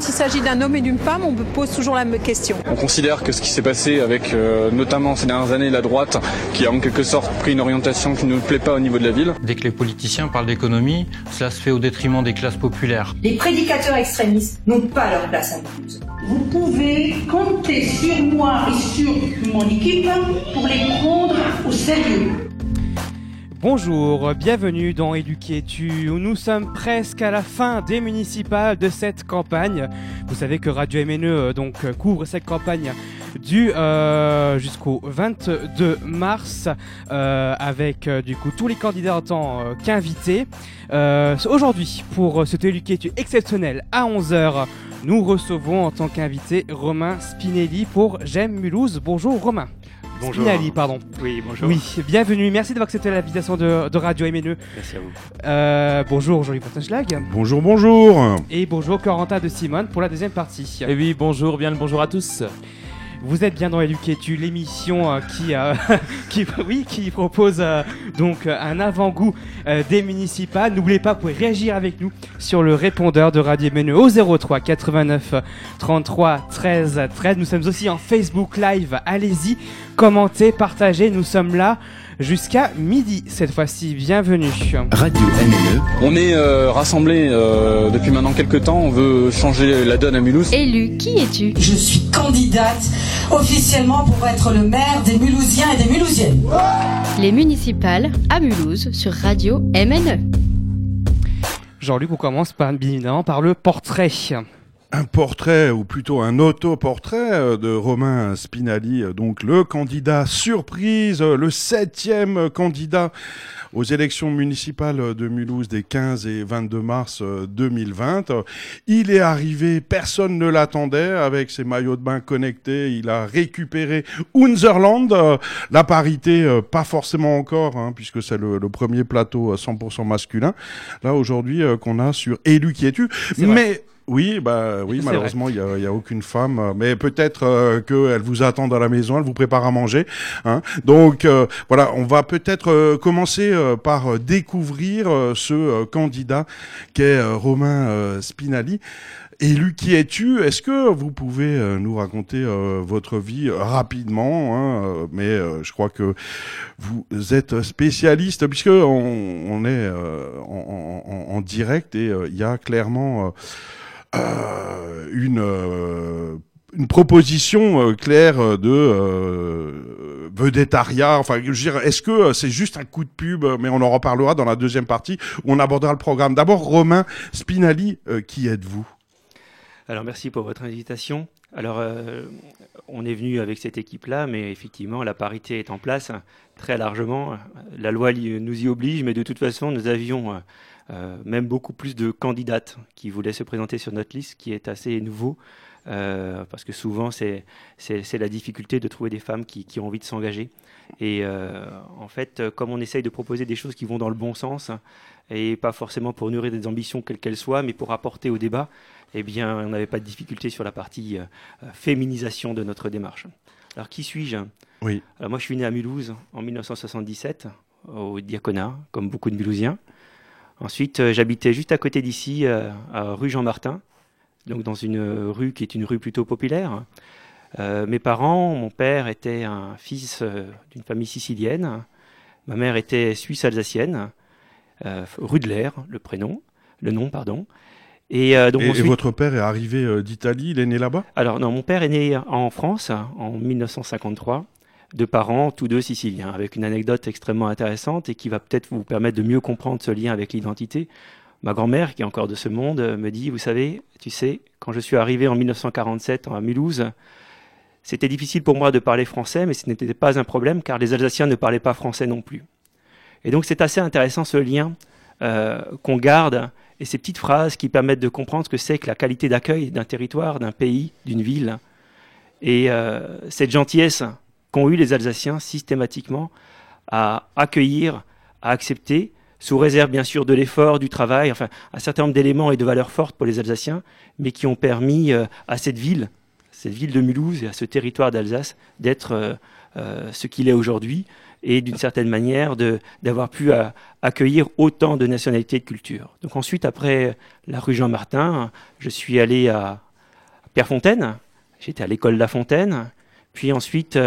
quand il s'agit d'un homme et d'une femme, on me pose toujours la même question. On considère que ce qui s'est passé avec euh, notamment ces dernières années la droite, qui a en quelque sorte pris une orientation qui ne nous plaît pas au niveau de la ville. Dès que les politiciens parlent d'économie, cela se fait au détriment des classes populaires. Les prédicateurs extrémistes n'ont pas leur place à Toulouse. Vous pouvez compter sur moi et sur mon équipe pour les prendre au sérieux. Bonjour, bienvenue dans Éduquer tu où nous sommes presque à la fin des municipales de cette campagne. Vous savez que Radio MNE euh, donc euh, couvre cette campagne du euh, jusqu'au 22 mars euh, avec du coup tous les candidats en tant qu'invités. Aujourd'hui, pour cet Éduquer tu exceptionnel à 11h, nous recevons en tant qu'invité Romain Spinelli pour J'aime Mulhouse. Bonjour Romain. Bonjour. Pardon. Oui, bonjour. Oui, bienvenue. Merci d'avoir accepté l'invitation de, de Radio MNE. Merci à vous. Euh, bonjour Jean-Louis Portagelag. Bonjour, bonjour. Et bonjour Corentin de Simone pour la deuxième partie. Et oui, bonjour, bien le bonjour à tous. Vous êtes bien dans Eduquetu, l'émission euh, qui, euh, qui, oui, qui propose euh, donc euh, un avant-goût des municipales. N'oubliez pas, vous pouvez réagir avec nous sur le répondeur de Radio Menu au 03 89 33 13 13. Nous sommes aussi en Facebook Live. Allez-y, commentez, partagez. Nous sommes là jusqu'à midi cette fois-ci. Bienvenue. Radio MNE. On est euh, rassemblés euh, depuis maintenant quelques temps, on veut changer la donne à Mulhouse. Élu, qui es-tu? Je suis candidate officiellement pour être le maire des Mulhousiens et des Mulhousiennes. Les municipales à Mulhouse sur Radio MNE. Jean-Luc, on commence par, bien évidemment par le portrait. Un portrait, ou plutôt un autoportrait euh, de Romain Spinali, euh, donc le candidat surprise, euh, le septième candidat aux élections municipales de Mulhouse des 15 et 22 mars 2020. Il est arrivé, personne ne l'attendait, avec ses maillots de bain connectés, il a récupéré Unserland, la parité, pas forcément encore, hein, puisque c'est le, le, premier plateau 100% masculin, là aujourd'hui qu'on a sur Élu qui es-tu, mais... Oui, bah oui, malheureusement, il n'y a, a, aucune femme, mais peut-être euh, qu'elle vous attend à la maison, elle vous prépare à manger. Hein. Donc euh, voilà, on va peut-être euh, commencer par découvrir ce candidat qu'est Romain Spinali. Élu qui es-tu? Est-ce que vous pouvez nous raconter votre vie rapidement hein, Mais je crois que vous êtes spécialiste puisque on, on est en, en, en, direct et il y a clairement euh, une euh, une proposition euh, claire de euh. Enfin, je veux dire, est-ce que c'est juste un coup de pub Mais on en reparlera dans la deuxième partie où on abordera le programme. D'abord, Romain Spinali, euh, qui êtes-vous? Alors, merci pour votre invitation. Alors, euh, on est venu avec cette équipe-là, mais effectivement, la parité est en place très largement. La loi nous y oblige, mais de toute façon, nous avions euh, même beaucoup plus de candidates qui voulaient se présenter sur notre liste, qui est assez nouveau. Euh, parce que souvent, c'est la difficulté de trouver des femmes qui, qui ont envie de s'engager. Et euh, en fait, comme on essaye de proposer des choses qui vont dans le bon sens, et pas forcément pour nourrir des ambitions quelles qu'elles soient, mais pour apporter au débat, eh bien, on n'avait pas de difficulté sur la partie féminisation de notre démarche. Alors, qui suis-je? Oui. Alors, moi, je suis né à Mulhouse en 1977, au Diaconat, comme beaucoup de Mulhousiens. Ensuite, euh, j'habitais juste à côté d'ici, euh, à rue Jean-Martin, donc dans une rue qui est une rue plutôt populaire. Euh, mes parents, mon père était un fils euh, d'une famille sicilienne, ma mère était suisse-alsacienne, euh, Rudler, le prénom, le nom, pardon. Et, donc et, ensuite, et votre père est arrivé d'Italie, il est né là-bas? Alors non, mon père est né en France en 1953 de parents, tous deux siciliens, avec une anecdote extrêmement intéressante et qui va peut-être vous permettre de mieux comprendre ce lien avec l'identité. Ma grand-mère, qui est encore de ce monde, me dit, vous savez, tu sais, quand je suis arrivé en 1947 à Mulhouse, c'était difficile pour moi de parler français, mais ce n'était pas un problème car les Alsaciens ne parlaient pas français non plus. Et donc c'est assez intéressant ce lien euh, qu'on garde et ces petites phrases qui permettent de comprendre ce que c'est que la qualité d'accueil d'un territoire, d'un pays, d'une ville. Et euh, cette gentillesse qu'ont eu les Alsaciens systématiquement à accueillir, à accepter, sous réserve bien sûr de l'effort, du travail, enfin un certain nombre d'éléments et de valeurs fortes pour les Alsaciens, mais qui ont permis euh, à cette ville, cette ville de Mulhouse et à ce territoire d'Alsace d'être euh, euh, ce qu'il est aujourd'hui et d'une certaine manière d'avoir pu accueillir autant de nationalités et de cultures. Donc ensuite, après la rue Jean-Martin, je suis allé à, Pierrefontaine. J'étais à l'école La Fontaine. Puis ensuite,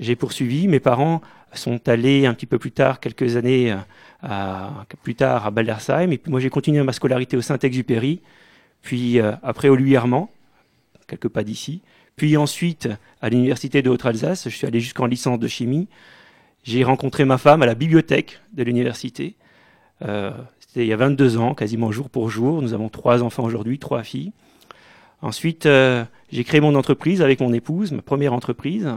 j'ai poursuivi. Mes parents sont allés un petit peu plus tard, quelques années plus tard, à Baldersheim. Et puis moi, j'ai continué ma scolarité au Saint-Exupéry. Puis après au Louis Hermant, quelques pas d'ici. Puis ensuite, à l'université de Haute-Alsace, je suis allé jusqu'en licence de chimie. J'ai rencontré ma femme à la bibliothèque de l'université. Euh, c'était il y a 22 ans, quasiment jour pour jour. Nous avons trois enfants aujourd'hui, trois filles. Ensuite, euh, j'ai créé mon entreprise avec mon épouse, ma première entreprise.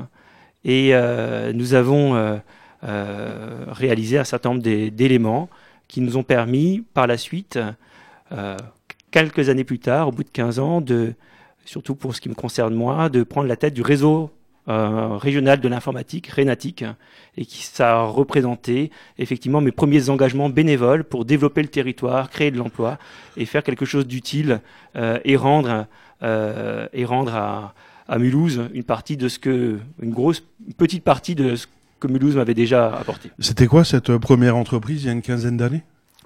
Et euh, nous avons réalisé un certain nombre d'éléments qui nous ont permis, par la suite, quelques années plus tard, au bout de 15 ans, de, surtout pour ce qui me concerne moi, de prendre la tête du réseau euh, régional de l'informatique, Rénatique, et qui ça a représenté effectivement mes premiers engagements bénévoles pour développer le territoire, créer de l'emploi et faire quelque chose d'utile euh, et rendre euh, et rendre à, à, Mulhouse une partie de ce que une grosse une petite partie de ce que Mulhouse m'avait déjà apporté. C'était quoi cette première entreprise il y a une quinzaine d'années?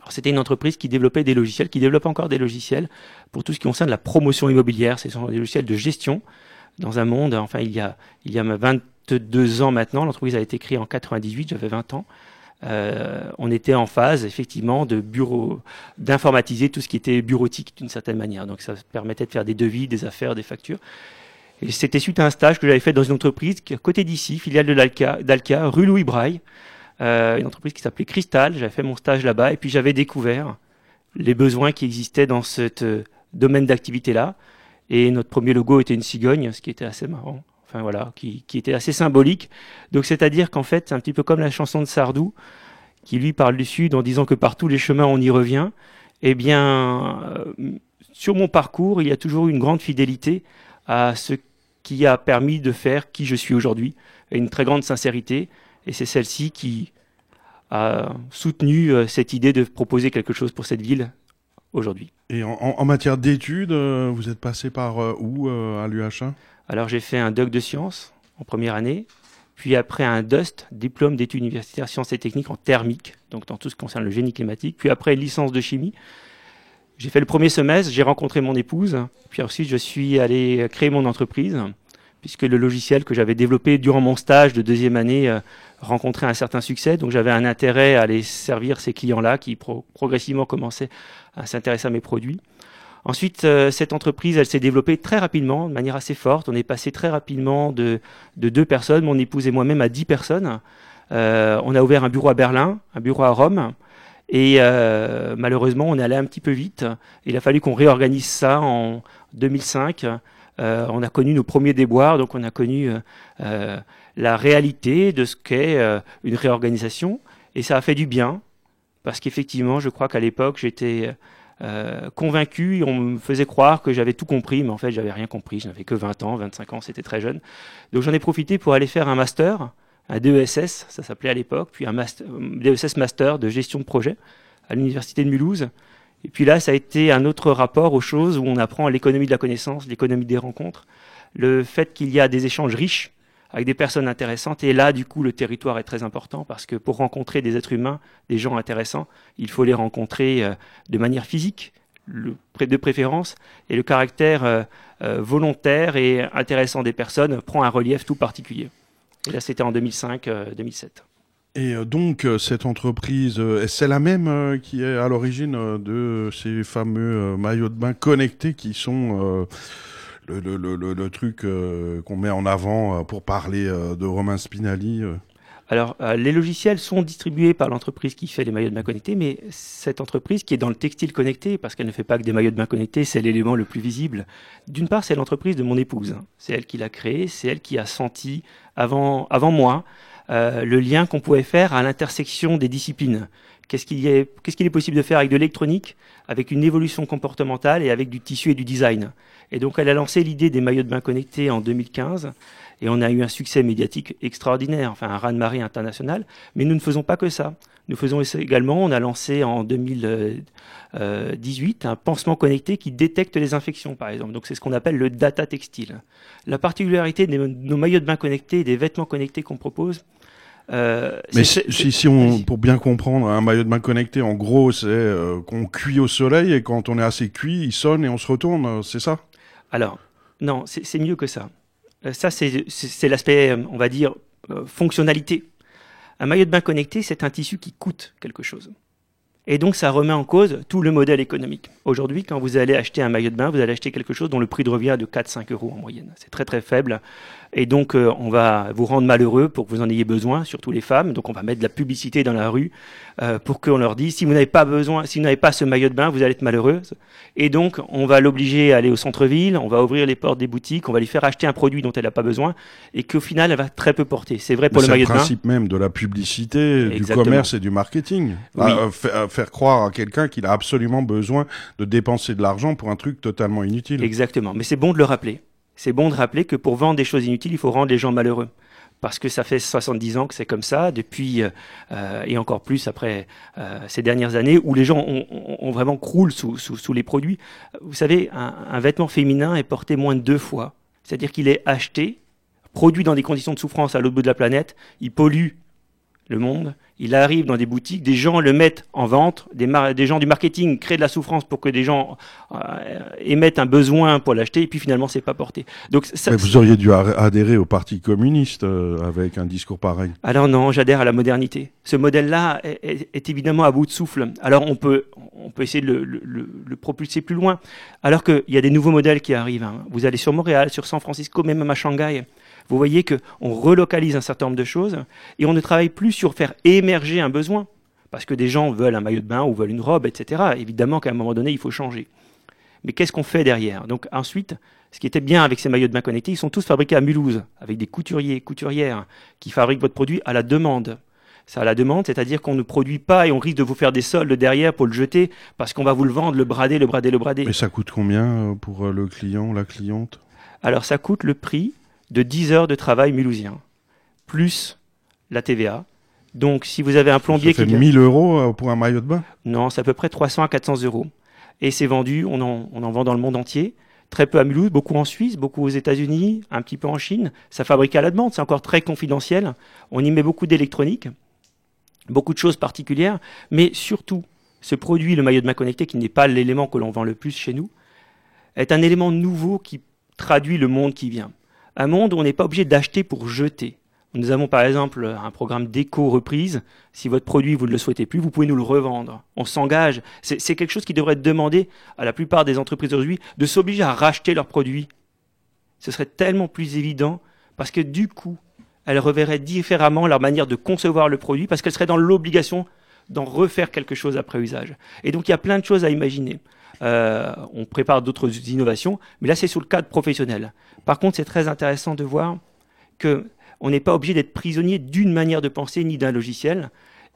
C'était une entreprise qui développait des logiciels, qui développe encore des logiciels pour tout ce qui concerne la promotion immobilière. Ce sont des logiciels de gestion dans un monde, enfin il y a, il y a 22 ans maintenant, l'entreprise a été créée en 98, j'avais 20 ans. Euh, on était en phase effectivement de bureau, d'informatiser tout ce qui était bureautique d'une certaine manière. Donc ça permettait de faire des devis, des affaires, des factures. C'était suite à un stage que j'avais fait dans une entreprise qui à côté d'ici, filiale de d'Alca, rue Louis Braille, euh, une entreprise qui s'appelait Cristal. J'avais fait mon stage là-bas et puis j'avais découvert les besoins qui existaient dans ce euh, domaine d'activité-là. Et notre premier logo était une cigogne, ce qui était assez marrant. Enfin voilà, qui, était assez symbolique. Donc c'est-à-dire qu'en fait, c'est un petit peu comme la chanson de Sardou, qui lui parle du Sud en disant que par tous les chemins on y revient. Eh bien, euh, sur mon parcours, il y a toujours une grande fidélité à ce qui a permis de faire qui je suis aujourd'hui, et une très grande sincérité. Et c'est celle-ci qui a soutenu euh, cette idée de proposer quelque chose pour cette ville aujourd'hui. Et en, matière d'études, euh, vous êtes passé par euh, où à l'UH1 Alors j'ai fait un doc de sciences en première année, puis après un DUST, diplôme d'études universitaires sciences et techniques en thermique, donc dans tout ce qui concerne le génie climatique, puis après licence de chimie. J'ai fait le premier semestre, j'ai rencontré mon épouse, puis ensuite je suis allé créer mon entreprise puisque le logiciel que j'avais développé durant mon stage de deuxième année euh, rencontrait un certain succès. Donc j'avais un intérêt à aller servir ces clients-là qui progressivement commençaient à s'intéresser à mes produits. Ensuite, euh, cette entreprise, elle s'est développée très rapidement, de manière assez forte. On est passé très rapidement de, deux personnes, mon épouse et moi-même, à dix personnes. Euh, on a ouvert un bureau à Berlin, un bureau à Rome. Et malheureusement, on est allé un petit peu vite. Il a fallu qu'on réorganise ça en 2005 euh, on a connu nos premiers déboires, donc on a connu euh, euh, la réalité de ce qu'est une réorganisation, et ça a fait du bien, parce qu'effectivement, je crois qu'à l'époque, j'étais convaincu, on me faisait croire que j'avais tout compris, mais en fait, j'avais rien compris, je n'avais que 20 ans, 25 ans, c'était très jeune. Donc j'en ai profité pour aller faire un master, un DESS, ça s'appelait à l'époque, puis un DESS master de gestion de projet à l'université de Mulhouse, et puis là, ça a été un autre rapport aux choses où on apprend l'économie de la connaissance, l'économie des rencontres, le fait qu'il y a des échanges riches avec des personnes intéressantes. Et là, du coup, le territoire est très important parce que pour rencontrer des êtres humains, des gens intéressants, il faut les rencontrer euh, de manière physique, de préférence, et le caractère euh, euh, volontaire et intéressant des personnes prend un relief tout particulier. Et là, c'était en 2005-2007. Et euh, donc, euh, cette entreprise, euh, c'est la même qui est à l'origine de ces fameux maillots de bain connectés qui sont le, le, truc qu'on met en avant pour parler de Romain Spinelli alors, les logiciels sont distribués par l'entreprise qui fait les maillots de bain connectés, mais cette entreprise qui est dans le textile connecté, parce qu'elle ne fait pas que des maillots de bain connectés, c'est l'élément le plus visible. D'une part, c'est l'entreprise de mon épouse. C'est elle qui l'a créée, c'est elle qui a senti avant, avant moi euh, le lien qu'on pouvait faire à l'intersection des disciplines. Qu'est-ce qu'il est, est possible de faire avec de l'électronique, avec une évolution comportementale et avec du tissu et du design? Et donc elle a lancé l'idée des maillots de bain connectés en 2015 et on a eu un succès médiatique extraordinaire, enfin un raz-de-marée international. Mais nous ne faisons pas que ça. Nous faisons également, on a lancé en 2018 un pansement connecté qui détecte les infections, par exemple. Donc c'est ce qu'on appelle le data textile. La particularité de nos maillots de bain connectés et des vêtements connectés qu'on propose, euh, Mais si, si, on, pour bien comprendre, un maillot de bain connecté, en gros, c'est euh, qu'on cuit au soleil et quand on est assez cuit, il sonne et on se retourne, euh, c'est ça? Alors, Non, c'est mieux que ça. Euh, ça, c'est l'aspect, euh, on va dire, euh, fonctionnalité. Un maillot de bain connecté, c'est un tissu qui coûte quelque chose. Et donc, ça remet en cause tout le modèle économique. Aujourd'hui, quand vous allez acheter un maillot de bain, vous allez acheter quelque chose dont le prix de revient est de 4-5 euros en moyenne. C'est très très faible. Et donc, euh, on va vous rendre malheureux pour que vous en ayez besoin, surtout les femmes. Donc, on va mettre de la publicité dans la rue euh, pour qu'on leur dise si vous n'avez pas besoin, si vous n'avez pas ce maillot de bain, vous allez être malheureuse. Et donc, on va l'obliger à aller au centre-ville, on va ouvrir les portes des boutiques, on va lui faire acheter un produit dont elle n'a pas besoin et qu'au final, elle va très peu porter. C'est vrai pour le maillot de bain. C'est le principe même de la publicité, du commerce et du marketing. Euh, faire croire à quelqu'un qu'il a absolument besoin de dépenser de l'argent pour un truc totalement inutile. Exactement. Mais c'est bon de le rappeler c'est bon de rappeler que pour vendre des choses inutiles, il faut rendre les gens malheureux. Parce que ça fait 70 ans que c'est comme ça, depuis, euh, et encore plus après euh, ces dernières années, où les gens ont, vraiment croulent sous, sous, les produits. Vous savez, un, vêtement féminin est porté moins de deux fois. C'est-à-dire qu'il est acheté, produit dans des conditions de souffrance à l'autre bout de la planète, il pollue le monde, il arrive dans des boutiques, des gens le mettent en vente, des, des gens du marketing créent de la souffrance pour que des gens euh, émettent un besoin pour l'acheter, et puis finalement c'est pas porté. Donc ça, Mais vous auriez dû adhérer au Parti communiste euh, avec un discours pareil. Alors non, j'adhère à la modernité. Ce modèle-là est, évidemment à bout de souffle. Alors on peut, on peut essayer de le, le, propulser plus loin. Alors qu'il y a des nouveaux modèles qui arrivent. Hein. Vous allez sur Montréal, sur San Francisco, même à Shanghai vous voyez qu'on relocalise un certain nombre de choses et on ne travaille plus sur faire émerger un besoin. Parce que des gens veulent un maillot de bain ou veulent une robe, etc. Évidemment qu'à un moment donné, il faut changer. Mais qu'est-ce qu'on fait derrière? Donc ensuite, ce qui était bien avec ces maillots de bain connectés, ils sont tous fabriqués à Mulhouse, avec des couturiers couturières qui fabriquent votre produit à la demande. C'est à la demande, c'est-à-dire qu'on ne produit pas et on risque de vous faire des soldes derrière pour le jeter parce qu'on va vous le vendre, le brader, le brader, le brader. Mais ça coûte combien euh, pour euh, le client, la cliente? Alors ça coûte le prix de 10 heures de travail mulhousien, plus la TVA. Donc, si vous avez un plombier ça fait qui. 1000 euros euh, pour un maillot de bain? Non, c'est à peu près 300 à 400 euros. Et c'est vendu, on en, on en vend dans le monde entier. Très peu à Mulhouse, beaucoup en Suisse, beaucoup aux États-Unis, un petit peu en Chine. Ça fabrique à la demande, c'est encore très confidentiel. On y met beaucoup d'électronique, beaucoup de choses particulières, mais surtout, ce produit, le maillot de bain connecté, qui n'est pas l'élément que l'on vend le plus chez nous, est un élément nouveau qui traduit le monde qui vient un monde où on n'est pas obligé d'acheter pour jeter. Nous avons par exemple un programme d'éco-reprise. Si votre produit, vous ne le souhaitez plus, vous pouvez nous le revendre. On s'engage. C'est quelque chose qui devrait demander à la plupart des entreprises aujourd'hui de s'obliger à racheter leurs produits. Ce serait tellement plus évident parce que du coup, elles reverraient différemment leur manière de concevoir le produit parce qu'elles seraient dans l'obligation d'en refaire quelque chose après usage. Et donc il y a plein de choses à imaginer. Euh, on prépare d'autres innovations, mais là c'est sur le cadre professionnel. Par contre, c'est très intéressant de voir que on n'est pas obligé d'être prisonnier d'une manière de penser ni d'un logiciel.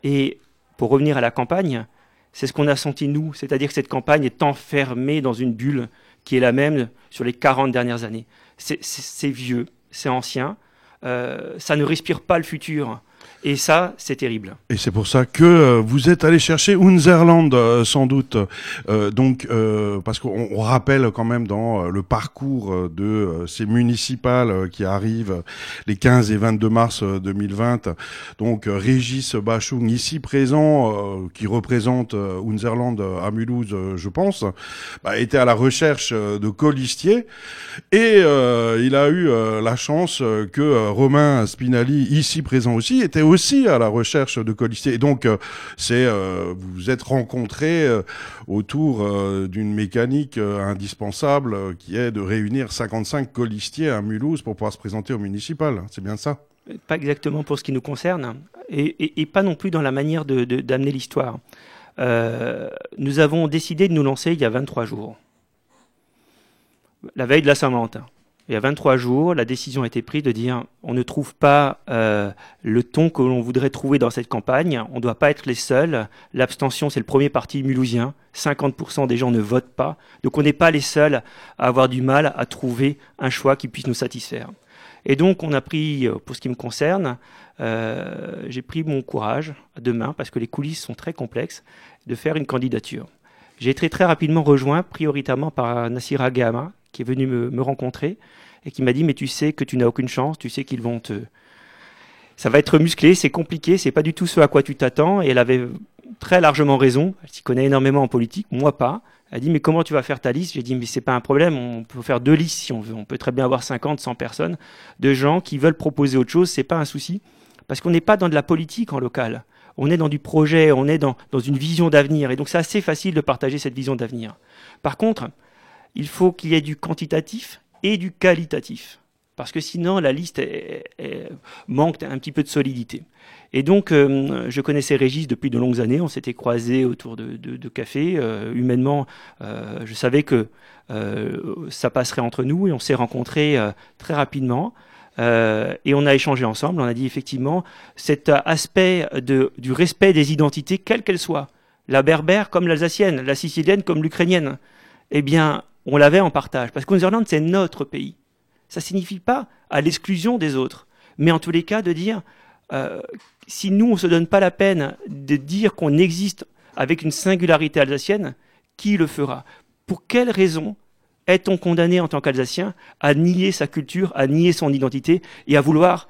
Et pour revenir à la campagne, c'est ce qu'on a senti nous, c'est-à-dire que cette campagne est enfermée dans une bulle qui est la même sur les 40 dernières années. C'est vieux, c'est ancien, euh, ça ne respire pas le futur. Et ça, c'est terrible. Et c'est pour ça que euh, vous êtes allé chercher Unzerland, euh, sans doute. Euh, donc, parce qu'on rappelle quand même dans le parcours de ces municipales qui arrivent les 15 et 22 mars 2020. Donc, Régis Bachung, ici présent, qui représente Unzerland à Mulhouse, je pense, bah, était à la recherche de colistiers. Et il a eu la chance que Romain Spinali, ici présent aussi, était à la recherche de colistiers. Et donc, euh, c'est euh, vous vous êtes rencontrés euh, autour d'une mécanique indispensable qui est de réunir 55 colistiers à Mulhouse pour pouvoir se présenter au municipal. C'est bien ça? Pas exactement pour ce qui nous concerne, et, pas non plus dans la manière d'amener l'histoire. nous avons décidé de nous lancer il y a 23 jours, la veille de la Saint-Valentin il y a 23 jours, la décision a été prise de dire on ne trouve pas euh, le ton que l'on voudrait trouver dans cette campagne, on ne doit pas être les seuls. L'abstention, c'est le premier parti mulhousien. 50% des gens ne votent pas. Donc on n'est pas les seuls à avoir du mal à trouver un choix qui puisse nous satisfaire. Et donc on a pris, euh, pour ce qui me concerne, euh, j'ai pris mon courage mains, parce que les coulisses sont très complexes, de faire une candidature. J'ai été très rapidement rejoint, prioritairement par Nassira Gama, qui est venu me, rencontrer et qui m'a dit mais tu sais que tu n'as aucune chance, tu sais qu'ils vont te ça va être musclé, c'est compliqué, c'est pas du tout ce à quoi tu t'attends et elle avait très largement raison. Elle s'y connaît énormément en politique, moi pas. Elle dit, mais comment tu vas faire ta liste? J'ai dit, mais c'est pas un problème, on peut faire deux listes si on veut. On peut très bien avoir 50, 100 personnes de gens qui veulent proposer autre chose, c'est pas un souci. Parce qu'on n'est pas dans de la politique en local. On est dans du projet, on est dans, dans une vision d'avenir. Et donc c'est assez facile de partager cette vision d'avenir. Par contre, il faut qu'il y ait du quantitatif et du qualitatif. Parce que sinon, la liste manque un petit peu de solidité. Et donc, euh, je connaissais Régis depuis de longues années. On s'était croisés autour de, de, café. Euh, humainement, euh, je savais que ça passerait entre nous et on s'est rencontrés très rapidement. et on a échangé ensemble. On a dit effectivement cet aspect de, du respect des identités, quelles qu'elles soient, la berbère comme l'alsacienne, la sicilienne comme l'ukrainienne, eh bien, on l'avait en partage. Parce Irlande, c'est notre pays. Ça signifie pas à l'exclusion des autres, mais en tous les cas de dire euh, si nous, on ne se donne pas la peine de dire qu'on existe avec une singularité alsacienne, qui le fera? Pour quelle raison est-on condamné en tant qu'Alsacien à nier sa culture, à nier son identité et à vouloir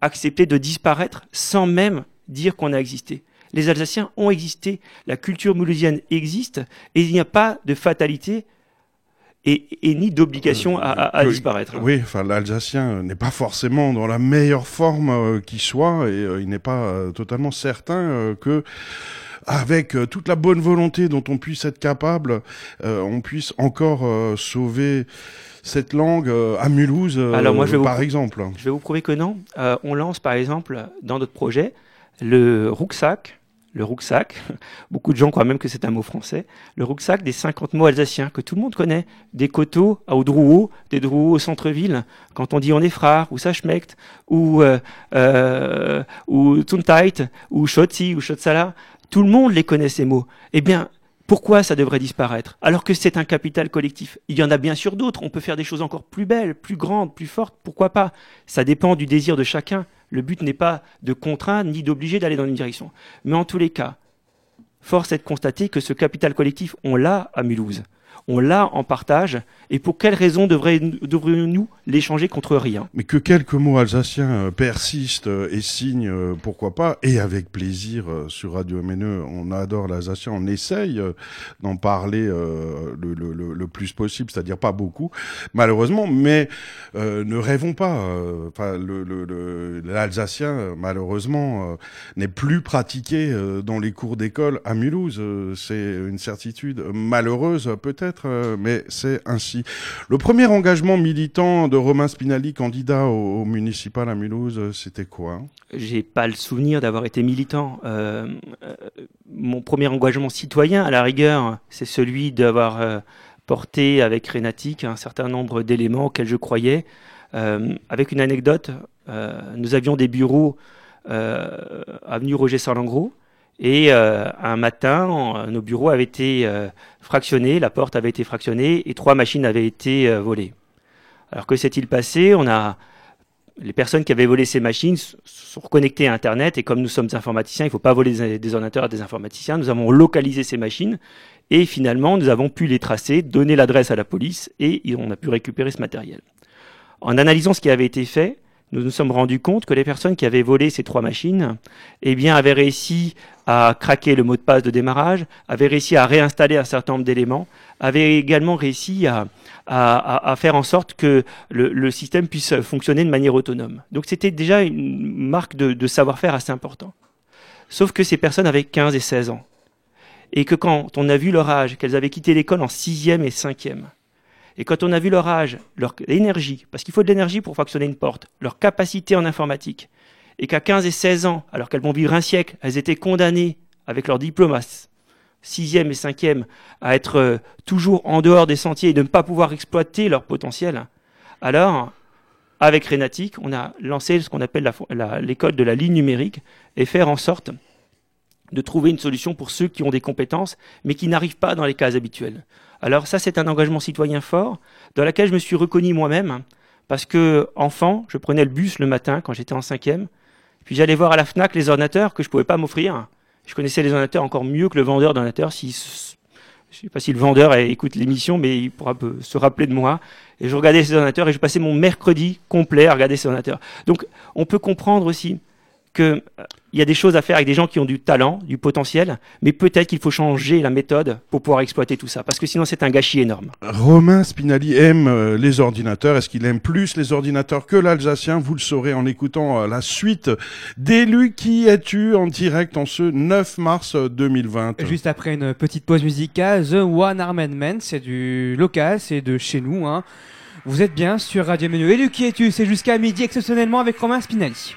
accepter de disparaître sans même dire qu'on a existé? Les Alsaciens ont existé, la culture mulhousienne existe et il n'y a pas de fatalité et, ni d'obligation à, disparaître. Oui, enfin l'Alsacien n'est pas forcément dans la meilleure forme euh, qui soit et euh, il n'est pas euh, totalement certain que avec toute la bonne volonté dont on puisse être capable, on puisse encore sauver cette langue à Mulhouse, Alors moi, je vais par vous, exemple. Je vais vous prouver que non. on lance par exemple dans notre projet le rucksack le rucksack. Beaucoup de gens croient même que c'est un mot français. Le rucksack des 50 mots alsaciens que tout le monde connaît. Des coteaux au Drouot, des Drouot au centre-ville. Quand on dit on est frère, ou ça schmeckt, ou, euh, euh, ou ou Schotzi, ou Schotzala, tout le monde les connaît ces mots. Eh bien, pourquoi ça devrait disparaître? Alors que c'est un capital collectif. Il y en a bien sûr d'autres. On peut faire des choses encore plus belles, plus grandes, plus fortes. Pourquoi pas? Ça dépend du désir de chacun. Le but n'est pas de contraindre ni d'obliger d'aller dans une direction. Mais en tous les cas, force est de constater que ce capital collectif, on l'a à Mulhouse on l'a en partage, et pour quelles raisons devrions-nous l'échanger contre rien? Mais que quelques mots alsaciens euh, persistent euh, et signent, euh, pourquoi pas, et avec plaisir sur Radio MNE, on adore l'alsacien, on essaye d'en parler le, plus possible, c'est-à-dire pas beaucoup, malheureusement, mais ne rêvons pas. Enfin, l'alsacien, malheureusement, n'est plus pratiqué dans les cours d'école à Mulhouse. C'est une certitude malheureuse, peut-être euh, mais c'est ainsi. Le premier engagement militant de Romain Spinelli, candidat au, municipal à Mulhouse, euh, c'était quoi? J'ai pas le souvenir d'avoir été militant. Euh, mon premier engagement citoyen, à la rigueur, c'est celui d'avoir porté avec Renatic un certain nombre d'éléments auxquels je croyais. avec une anecdote, nous avions des bureaux avenue Roger Salengro et euh, un matin, nos bureaux avaient été euh, fractionnés, la porte avait été fractionnée et trois machines avaient été euh, volées. Alors que s'est-il passé? On a les personnes qui avaient volé ces machines sont reconnectées à Internet et comme nous sommes informaticiens, il ne faut pas voler des ordinateurs à des informaticiens. Nous avons localisé ces machines et finalement nous avons pu les tracer, donner l'adresse à la police et on a pu récupérer ce matériel. En analysant ce qui avait été fait, nous nous sommes rendus compte que les personnes qui avaient volé ces trois machines, eh bien, avaient réussi à craquer le mot de passe de démarrage, avaient réussi à réinstaller un certain nombre d'éléments, avaient également réussi à, à, faire en sorte que le, système puisse fonctionner de manière autonome. Donc c'était déjà une marque de, de savoir-faire assez important. Sauf que ces personnes avaient 15 et 16 ans. Et que quand on a vu leur âge, qu'elles avaient quitté l'école en sixième et cinquième, et quand on a vu leur âge, leur énergie, parce qu'il faut de l'énergie pour fonctionner une porte, leur capacité en informatique, et qu'à 15 et 16 ans, alors qu'elles vont vivre un siècle, elles étaient condamnées avec leur diplôme sixième et cinquième à être euh, toujours en dehors des sentiers et de ne pas pouvoir exploiter leur potentiel, alors, avec Renatic, on a lancé ce qu'on appelle l'école de la ligne numérique et faire en sorte de trouver une solution pour ceux qui ont des compétences, mais qui n'arrivent pas dans les cases habituelles. Alors ça, c'est un engagement citoyen fort, dans lequel je me suis reconnu moi-même, parce que enfant, je prenais le bus le matin quand j'étais en cinquième, puis j'allais voir à la Fnac les ordinateurs que je pouvais pas m'offrir. Je connaissais les ordinateurs encore mieux que le vendeur d'ordinateurs. Je sais pas si le vendeur écoute l'émission, mais il pourra se rappeler de moi. Et je regardais ces ordinateurs et je passais mon mercredi complet à regarder ces ordinateurs. Donc, on peut comprendre aussi que euh, il y a des choses à faire avec des gens qui ont du talent, du potentiel, mais peut-être qu'il faut changer la méthode pour pouvoir exploiter tout ça, parce que sinon c'est un gâchis énorme. Romain Spinelli aime euh, les ordinateurs. Est-ce qu'il aime plus les ordinateurs que l'Alsacien? Vous le saurez en écoutant euh, la suite d'élu Qui es-tu en direct en ce 9 mars 2020. Juste après une petite pause musicale, The One Armed Man, c'est du local, c'est de chez nous. Hein. Vous êtes bien sur Radio Menu. Élu Qui es-tu? C'est jusqu'à midi exceptionnellement avec Romain Spinelli.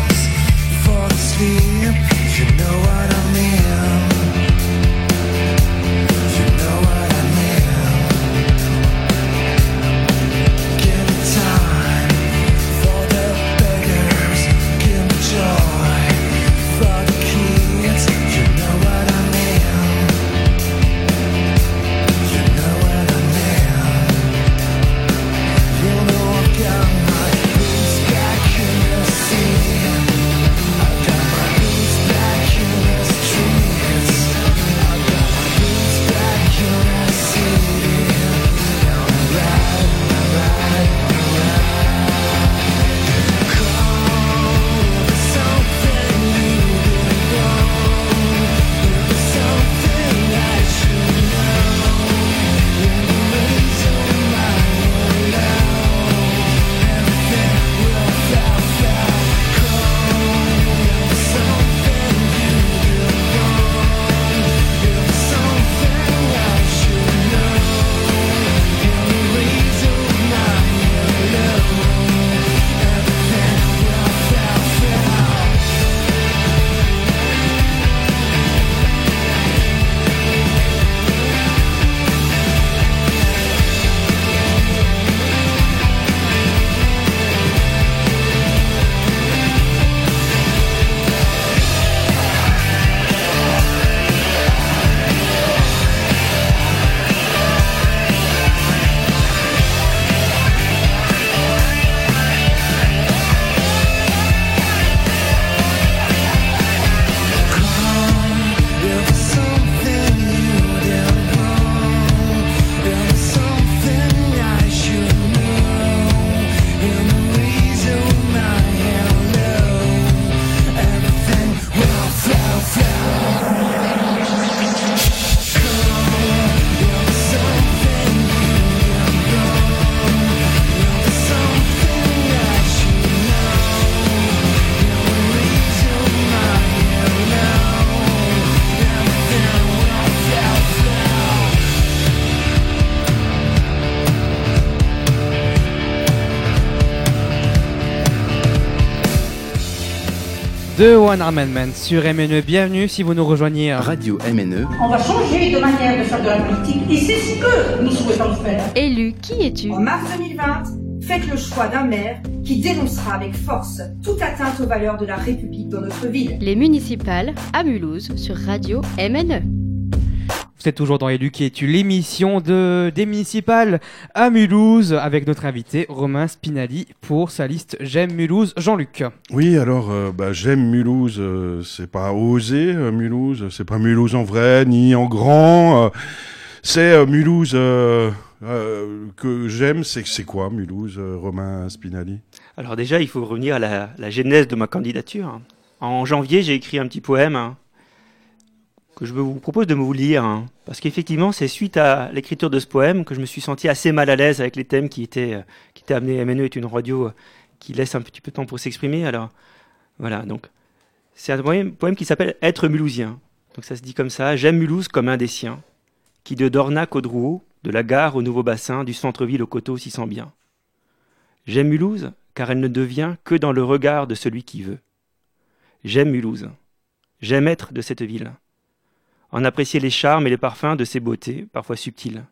sleep. You know what I mean. One Armed Man sur MNE. Bienvenue si vous nous rejoignez. Radio MNE. On va changer de manière de faire de la politique et c'est ce que nous souhaitons faire. Élu, qui es-tu? En mars 2020, faites le choix d'un maire qui dénoncera avec force toute atteinte aux valeurs de la République dans notre ville. Les municipales à Mulhouse sur Radio MNE. Vous êtes toujours dans Éduquer-tu, l'émission de, des municipales à Mulhouse, avec notre invité Romain Spinali pour sa liste J'aime Mulhouse, Jean-Luc. Oui, alors euh, bah, j'aime Mulhouse, euh, c'est pas osé euh, Mulhouse, c'est pas Mulhouse en vrai ni en grand, euh, c'est euh, Mulhouse euh, euh, que j'aime, c'est c'est quoi Mulhouse, euh, Romain Spinali? Alors déjà, il faut revenir à la, la genèse de ma candidature. En janvier, j'ai écrit un petit poème hein, je vous propose de vous lire, hein, parce qu'effectivement, c'est suite à l'écriture de ce poème que je me suis senti assez mal à l'aise avec les thèmes qui étaient, euh, qui étaient amenés. MNE est une radio euh, qui laisse un petit peu de temps pour s'exprimer. Alors voilà, donc c'est un poème, poème qui s'appelle Être mulhousien. Ça se dit comme ça J'aime Mulhouse comme un des siens, qui de Dornac au Drouot, de la gare au nouveau bassin, du centre-ville au coteau s'y sent bien. J'aime Mulhouse car elle ne devient que dans le regard de celui qui veut. J'aime Mulhouse. J'aime être de cette ville. En apprécier les charmes et les parfums de ses beautés, parfois subtiles.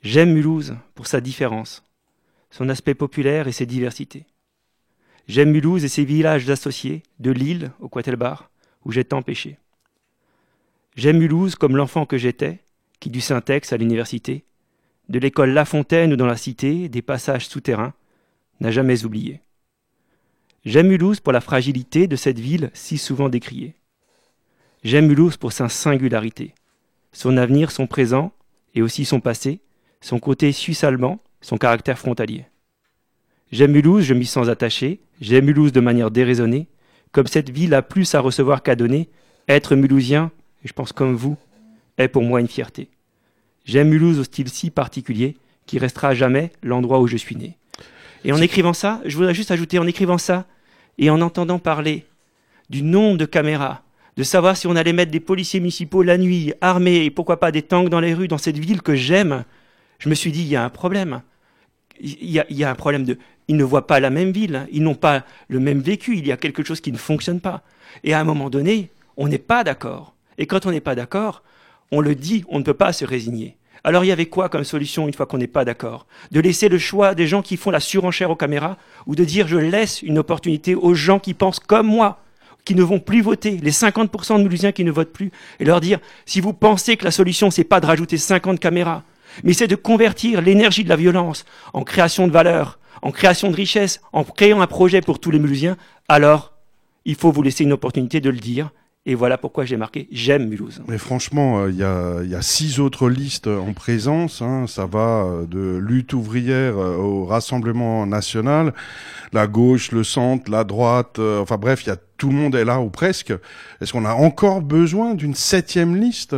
J'aime Mulhouse pour sa différence, son aspect populaire et ses diversités. J'aime Mulhouse et ses villages associés, de Lille au Quatelbar, où j'ai tant péché. J'aime Mulhouse comme l'enfant que j'étais, qui du Syntex à l'université, de l'école La Fontaine ou dans la cité, des passages souterrains, n'a jamais oublié. J'aime Mulhouse pour la fragilité de cette ville si souvent décriée. J'aime Mulhouse pour sa singularité, son avenir, son présent et aussi son passé, son côté suisse-allemand, son caractère frontalier. J'aime Mulhouse, je m'y sens attaché, j'aime Mulhouse de manière déraisonnée, comme cette ville a plus à recevoir qu'à donner, être mulhousien, et je pense comme vous, est pour moi une fierté. J'aime Mulhouse au style si particulier, qui restera à jamais l'endroit où je suis né. Et en écrivant ça, je voudrais juste ajouter, en écrivant ça, et en entendant parler du nombre de caméras, de savoir si on allait mettre des policiers municipaux la nuit, armés, et pourquoi pas des tanks dans les rues, dans cette ville que j'aime, je me suis dit, il y a un problème. Il y a, il y a un problème de... Ils ne voient pas la même ville, ils n'ont pas le même vécu, il y a quelque chose qui ne fonctionne pas. Et à un moment donné, on n'est pas d'accord. Et quand on n'est pas d'accord, on le dit, on ne peut pas se résigner. Alors il y avait quoi comme solution une fois qu'on n'est pas d'accord? De laisser le choix des gens qui font la surenchère aux caméras ou de dire je laisse une opportunité aux gens qui pensent comme moi, qui ne vont plus voter, les 50% de Mulhousiens qui ne votent plus, et leur dire si vous pensez que la solution c'est pas de rajouter 50 caméras, mais c'est de convertir l'énergie de la violence en création de valeur, en création de richesse, en créant un projet pour tous les Mulhousiens, alors il faut vous laisser une opportunité de le dire et voilà pourquoi j'ai marqué J'aime Mulhouse. Mais franchement, il y, a, y, a, six autres listes en présence. Hein. Ça va euh, de lutte ouvrière euh, au Rassemblement national, la gauche, le centre, la droite. Euh, enfin bref, il y a tout le monde est là ou presque. Est-ce qu'on a encore besoin d'une septième liste?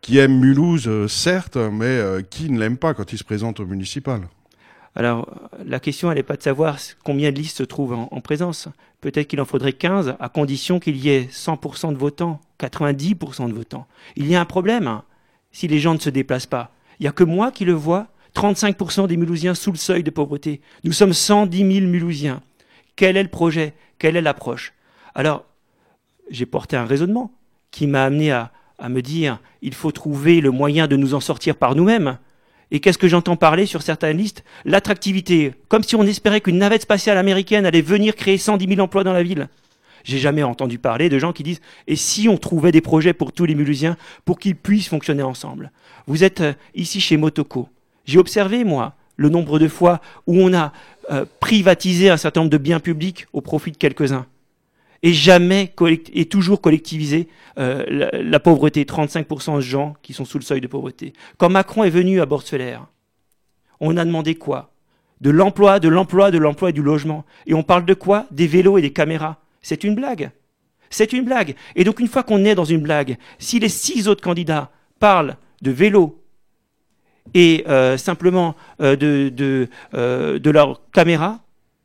Qui aime Mulhouse, certes, mais qui ne l'aime pas quand il se présente au municipal? Alors, la question, n'est pas de savoir combien de listes se trouvent en, en présence. Peut-être qu'il en faudrait 15, à condition qu'il y ait 100% de votants, 90% de votants. Il y a un problème hein, si les gens ne se déplacent pas. Il n'y a que moi qui le vois, 35% des Mulhousiens sous le seuil de pauvreté. Nous sommes 110 000 Mulhousiens. Quel est le projet? Quelle est l'approche? Alors, j'ai porté un raisonnement qui m'a amené à, à me dire il faut trouver le moyen de nous en sortir par nous-mêmes. Et qu'est-ce que j'entends parler sur certaines listes? L'attractivité, comme si on espérait qu'une navette spatiale américaine allait venir créer 110 000 emplois dans la ville. J'ai jamais entendu parler de gens qui disent et si on trouvait des projets pour tous les Mulhousiens pour qu'ils puissent fonctionner ensemble? Vous êtes euh, ici chez Motoko. J'ai observé moi le nombre de fois où on a euh, privatisé un certain nombre de biens publics au profit de quelques-uns et jamais et toujours collectiviser euh, la, pauvreté, 35% de gens qui sont sous le seuil de pauvreté. Quand Macron est venu à Bordeaux-Felaire, on a demandé quoi? De l'emploi, de l'emploi, de l'emploi et du logement. Et on parle de quoi? Des vélos et des caméras. C'est une blague. C'est une blague. Et donc une fois qu'on est dans une blague, si les six autres candidats parlent de vélos et euh, simplement euh, de, de, euh, de leur caméra,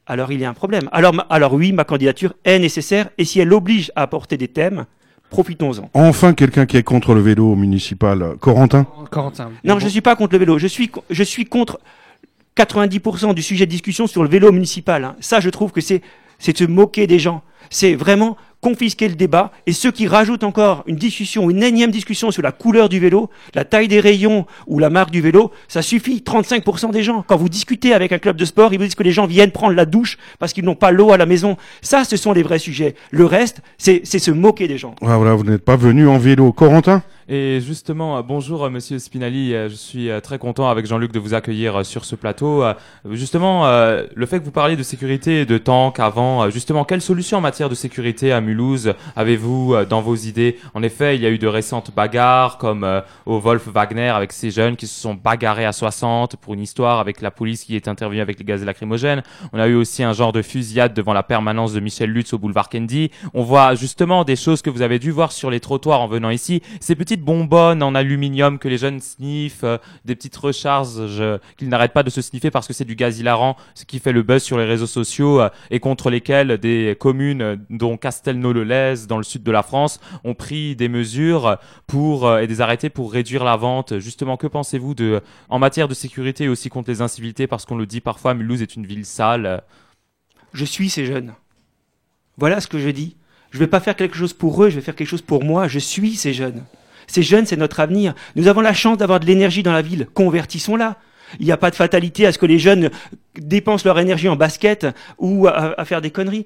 alors il y a un problème. Alors, alors oui, ma candidature est nécessaire, et si elle oblige à apporter des thèmes, profitons-en. Enfin, quelqu'un qui est contre le vélo municipal. Corentin Corentin. Non, bon. je ne suis pas contre le vélo. Je suis, je suis contre 90% du sujet de discussion sur le vélo municipal. Hein. Ça, je trouve que c'est se moquer des gens. C'est vraiment confisquer le débat et ceux qui rajoutent encore une discussion, une énième discussion sur la couleur du vélo, la taille des rayons ou la marque du vélo, ça suffit. 35% des gens, quand vous discutez avec un club de sport, ils vous disent que les gens viennent prendre la douche parce qu'ils n'ont pas l'eau à la maison. Ça, ce sont les vrais sujets. Le reste, c'est se moquer des gens. Ah, voilà, vous n'êtes pas venu en vélo. Corentin? Et justement, euh, bonjour euh, Monsieur Spinelli, Euh, je suis très content avec Jean-Luc de vous accueillir sur ce plateau. Justement, le fait que vous parliez de sécurité et de tank avant, justement, quelle solution en matière de sécurité à Mulhouse avez-vous dans vos idées? En effet, il y a eu de récentes bagarres comme au Wolf Wagner avec ces jeunes qui se sont bagarrés à 60 pour une histoire avec la police qui est intervenue avec les gaz lacrymogènes. On a eu aussi un genre de fusillade devant la permanence de Michel Lutz au boulevard Kennedy. On voit justement des choses que vous avez dû voir sur les trottoirs en venant ici. Ces petites bonbonnes en aluminium que les jeunes sniffent, euh, des petites recharges qu'ils n'arrêtent pas de se sniffer parce que c'est du gaz hilarant, ce qui fait le buzz sur les réseaux sociaux euh, et contre lesquels des communes euh, dont Castelnau-le-Lez dans le sud de la France ont pris des mesures pour et des arrêtés pour réduire la vente. Justement, que pensez-vous de en matière de sécurité et aussi contre les incivilités parce qu'on le dit parfois, Mulhouse est une ville sale. Je suis ces jeunes. Voilà ce que je dis. Je ne vais pas faire quelque chose pour eux, je vais faire quelque chose pour moi. Je suis ces jeunes. Ces jeunes, c'est notre avenir. Nous avons la chance d'avoir de l'énergie dans la ville. Convertissons-la. Il n'y a pas de fatalité à ce que les jeunes dépensent leur énergie en basket ou à, à faire des conneries.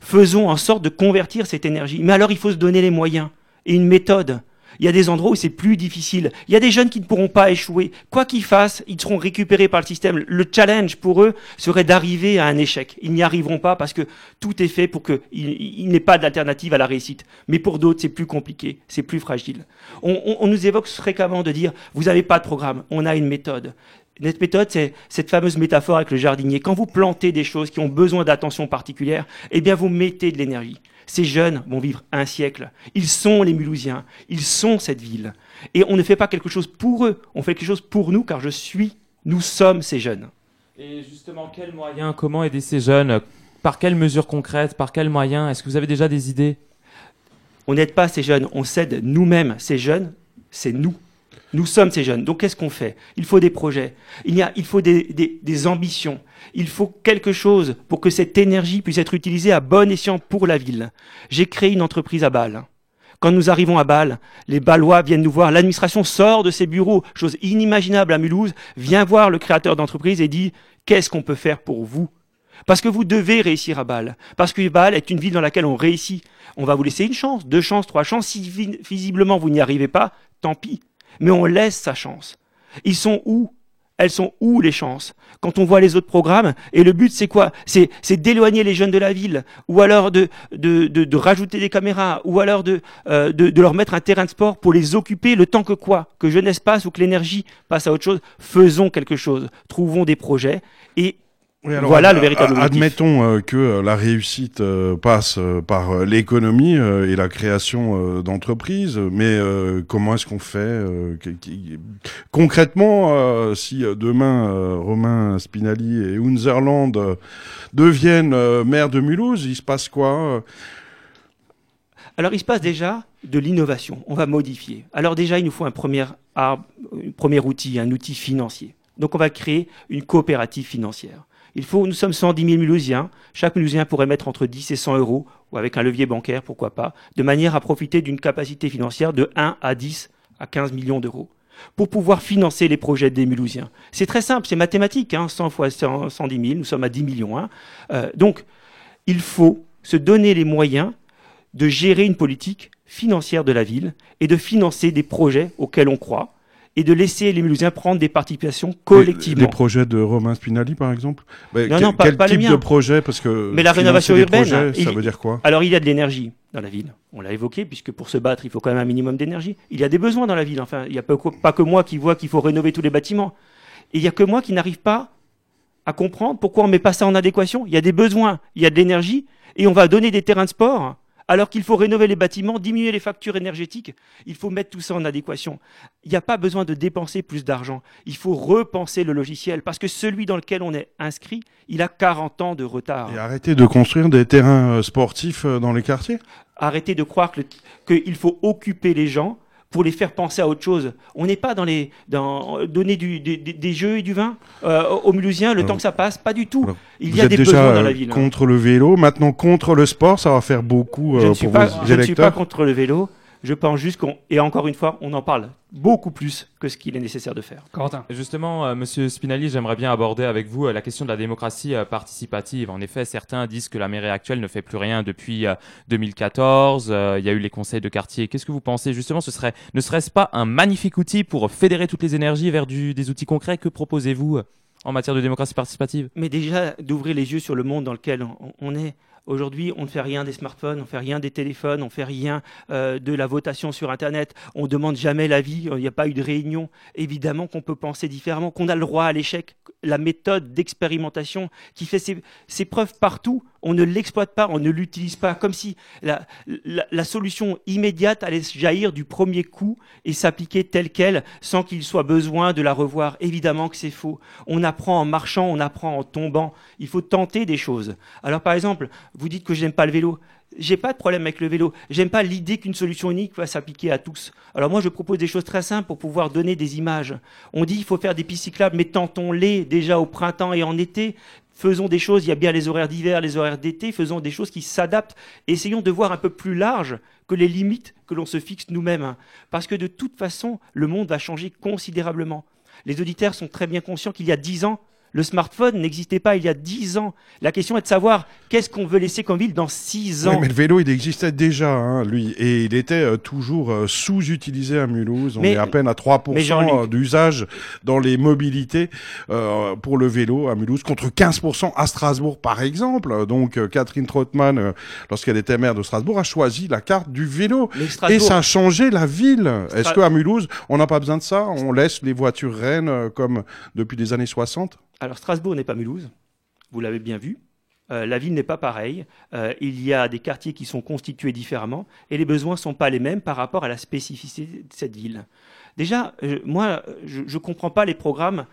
Faisons en sorte de convertir cette énergie. Mais alors, il faut se donner les moyens et une méthode. Il y a des endroits où c'est plus difficile. Il y a des jeunes qui ne pourront pas échouer. Quoi qu'ils fassent, ils seront récupérés par le système. Le challenge pour eux serait d'arriver à un échec. Ils n'y arriveront pas parce que tout est fait pour qu'il il, n'ait pas d'alternative à la réussite. Mais pour d'autres, c'est plus compliqué, c'est plus fragile. On, on- nous évoque fréquemment de dire, vous n'avez pas de programme, on a une méthode. Notre méthode, c'est cette fameuse métaphore avec le jardinier. Quand vous plantez des choses qui ont besoin d'attention particulière, eh bien, vous mettez de l'énergie. Ces jeunes vont vivre un siècle. Ils sont les Mulhousiens. Ils sont cette ville. Et on ne fait pas quelque chose pour eux. On fait quelque chose pour nous, car je suis, nous sommes ces jeunes. Et justement, quels moyens, comment aider ces jeunes? Par quelles mesures concrètes? Par quels moyens? Est-ce que vous avez déjà des idées? On n'aide pas ces jeunes, on s'aide nous-mêmes. Ces jeunes, c'est nous. Nous sommes ces jeunes. Donc qu'est-ce qu'on fait? Il faut des projets, il, y a, il faut des, ambitions, il faut quelque chose pour que cette énergie puisse être utilisée à bon escient pour la ville. J'ai créé une entreprise à Bâle. Quand nous arrivons à Bâle, les Bâlois viennent nous voir, l'administration sort de ses bureaux, chose inimaginable à Mulhouse, vient voir le créateur d'entreprise et dit Qu'est-ce qu'on peut faire pour vous? Parce que vous devez réussir à Bâle. Parce que Bâle est une ville dans laquelle on réussit. On va vous laisser une chance, deux chances, trois chances. Si vi- visiblement vous n'y arrivez pas, tant pis. Mais on laisse sa chance. Ils sont où? Elles sont où les chances? Quand on voit les autres programmes, et le but c'est quoi? C'est d'éloigner les jeunes de la ville, ou alors de, rajouter des caméras, ou alors de, euh, de leur mettre un terrain de sport pour les occuper le temps que quoi? Que jeunesse passe ou que l'énergie passe à autre chose. Faisons quelque chose. Trouvons des projets et Oui, alors, voilà ad- le véritable objectif. Admettons euh, que euh, la réussite euh, passe euh, par l'économie euh, et la création euh, d'entreprises, mais euh, comment est-ce qu'on fait euh, qui- qui- concrètement euh, si demain euh, Romain Spinelli et Unzerland deviennent euh, maires de Mulhouse, il se passe quoi Alors, il se passe déjà de l'innovation. On va modifier. Alors déjà, il nous faut un premier, arbre, un premier outil, un outil financier. Donc, on va créer une coopérative financière. Il faut, nous sommes 110 000 Mulhousiens. Chaque Mulhousien pourrait mettre entre 10 et 100 euros, ou avec un levier bancaire, pourquoi pas, de manière à profiter d'une capacité financière de 1 à 10 à 15 millions d'euros pour pouvoir financer les projets des Mulhousiens. C'est très simple, c'est mathématique, hein, 100 fois 100, 110 000, nous sommes à 10 millions. hein. Euh, donc, il faut se donner les moyens de gérer une politique financière de la ville et de financer des projets auxquels on croit et de laisser les Mulhousiens prendre des participations collectivement. Les projets de Romain Spinelli, par exemple Bah, Non, non, pas- Quel pas les type miens. de projet? Parce que Mais la rénovation urbaine, projets, ça veut dire quoi? Alors il y a de l'énergie dans la ville. On l'a évoqué, puisque pour se battre, il faut quand même un minimum d'énergie. Il y a des besoins dans la ville. Enfin, il n'y a pas que, pas que moi qui vois qu'il faut rénover tous les bâtiments. Et il n'y a que moi qui n'arrive pas à comprendre pourquoi on ne met pas ça en adéquation. Il y a des besoins, il y a de l'énergie, et on va donner des terrains de sport alors qu'il faut rénover les bâtiments, diminuer les factures énergétiques. Il faut mettre tout ça en adéquation. Il n'y a pas besoin de dépenser plus d'argent. Il faut repenser le logiciel, parce que celui dans lequel on est inscrit, il a 40 ans de retard. Et arrêter de construire des terrains euh, sportifs euh, dans les quartiers arrêter de croire qu'il faut occuper les gens pour les faire penser à autre chose. On n'est pas dans les dans donner du, des, des- jeux et du vin euh, aux Mulhousiens le temps que ça passe, pas du tout. Il y a des déjà besoins dans la euh, ville. hein. contre le vélo, maintenant contre le sport, ça va faire beaucoup je euh, ne suis pour pas, vos je ne suis pas contre le vélo. Je pense juste qu'on, et encore une fois, on en parle beaucoup plus que ce qu'il est nécessaire de faire. Quentin. Justement, euh, Monsieur Spinelli, j'aimerais bien aborder avec vous euh, la question de la démocratie euh, participative. En effet, certains disent que la mairie actuelle ne fait plus rien depuis euh, 2014. euh, il y a eu les conseils de quartier. Qu'est-ce que vous pensez? Justement, ce serait, ne serait-ce pas un magnifique outil pour fédérer toutes les énergies vers du- des outils concrets? Que proposez-vous en matière de démocratie participative? Mais déjà, d'ouvrir les yeux sur le monde dans lequel on, on est. Aujourd'hui, on ne fait rien des smartphones, on ne fait rien des téléphones, on ne fait rien euh, de la votation sur Internet, on ne demande jamais l'avis, il n'y a pas eu de réunion. Évidemment qu'on peut penser différemment, qu'on a le droit à l'échec. La méthode d'expérimentation qui fait ses, preuves partout, on ne l'exploite pas, on ne l'utilise pas, comme si la, la- la solution immédiate allait jaillir du premier coup et s'appliquer telle qu'elle sans qu'il soit besoin de la revoir. Évidemment que c'est faux. On apprend en marchant, on apprend en tombant. Il faut tenter des choses. Alors par exemple, vous dites que je n'aime pas le vélo. J'ai pas de problème avec le vélo. J'aime pas l'idée qu'une solution unique va s'appliquer à tous. Alors moi, je propose des choses très simples pour pouvoir donner des images. On dit il faut faire des pistes cyclables, mais tentons-les déjà au printemps et en été. Faisons des choses, il y a bien les horaires d'hiver, les horaires d'été, faisons des choses qui s'adaptent. Essayons de voir un peu plus large que les limites que l'on se fixe nous-mêmes. Parce que de toute façon, le monde va changer considérablement. Les auditeurs sont très bien conscients qu'il y a dix ans, le smartphone n'existait pas il y a dix ans. La question est de savoir qu'est-ce qu'on veut laisser comme ville dans six ans. Oui, mais le vélo, il existait déjà, hein, lui, et il était euh, toujours euh, sous-utilisé à Mulhouse. On Mais- est à peine à mais Jean-Luc- 3% d'usage dans les mobilités euh, pour le vélo à Mulhouse, contre 15% à Strasbourg, par exemple. Donc, euh, Catherine Trottmann, euh, lorsqu'elle était maire de Strasbourg, a choisi la carte du vélo. Et ça a changé la ville. Est-ce qu'à Mulhouse, on n'a pas besoin de ça? On laisse les voitures reines euh, comme depuis les années 60 Alors Strasbourg n'est pas Mulhouse, vous l'avez bien vu. Euh, la ville n'est pas pareille. Euh, il y a des quartiers qui sont constitués différemment et les besoins ne sont pas les mêmes par rapport à la spécificité de cette ville. Déjà, euh, moi, je ne comprends pas les programmes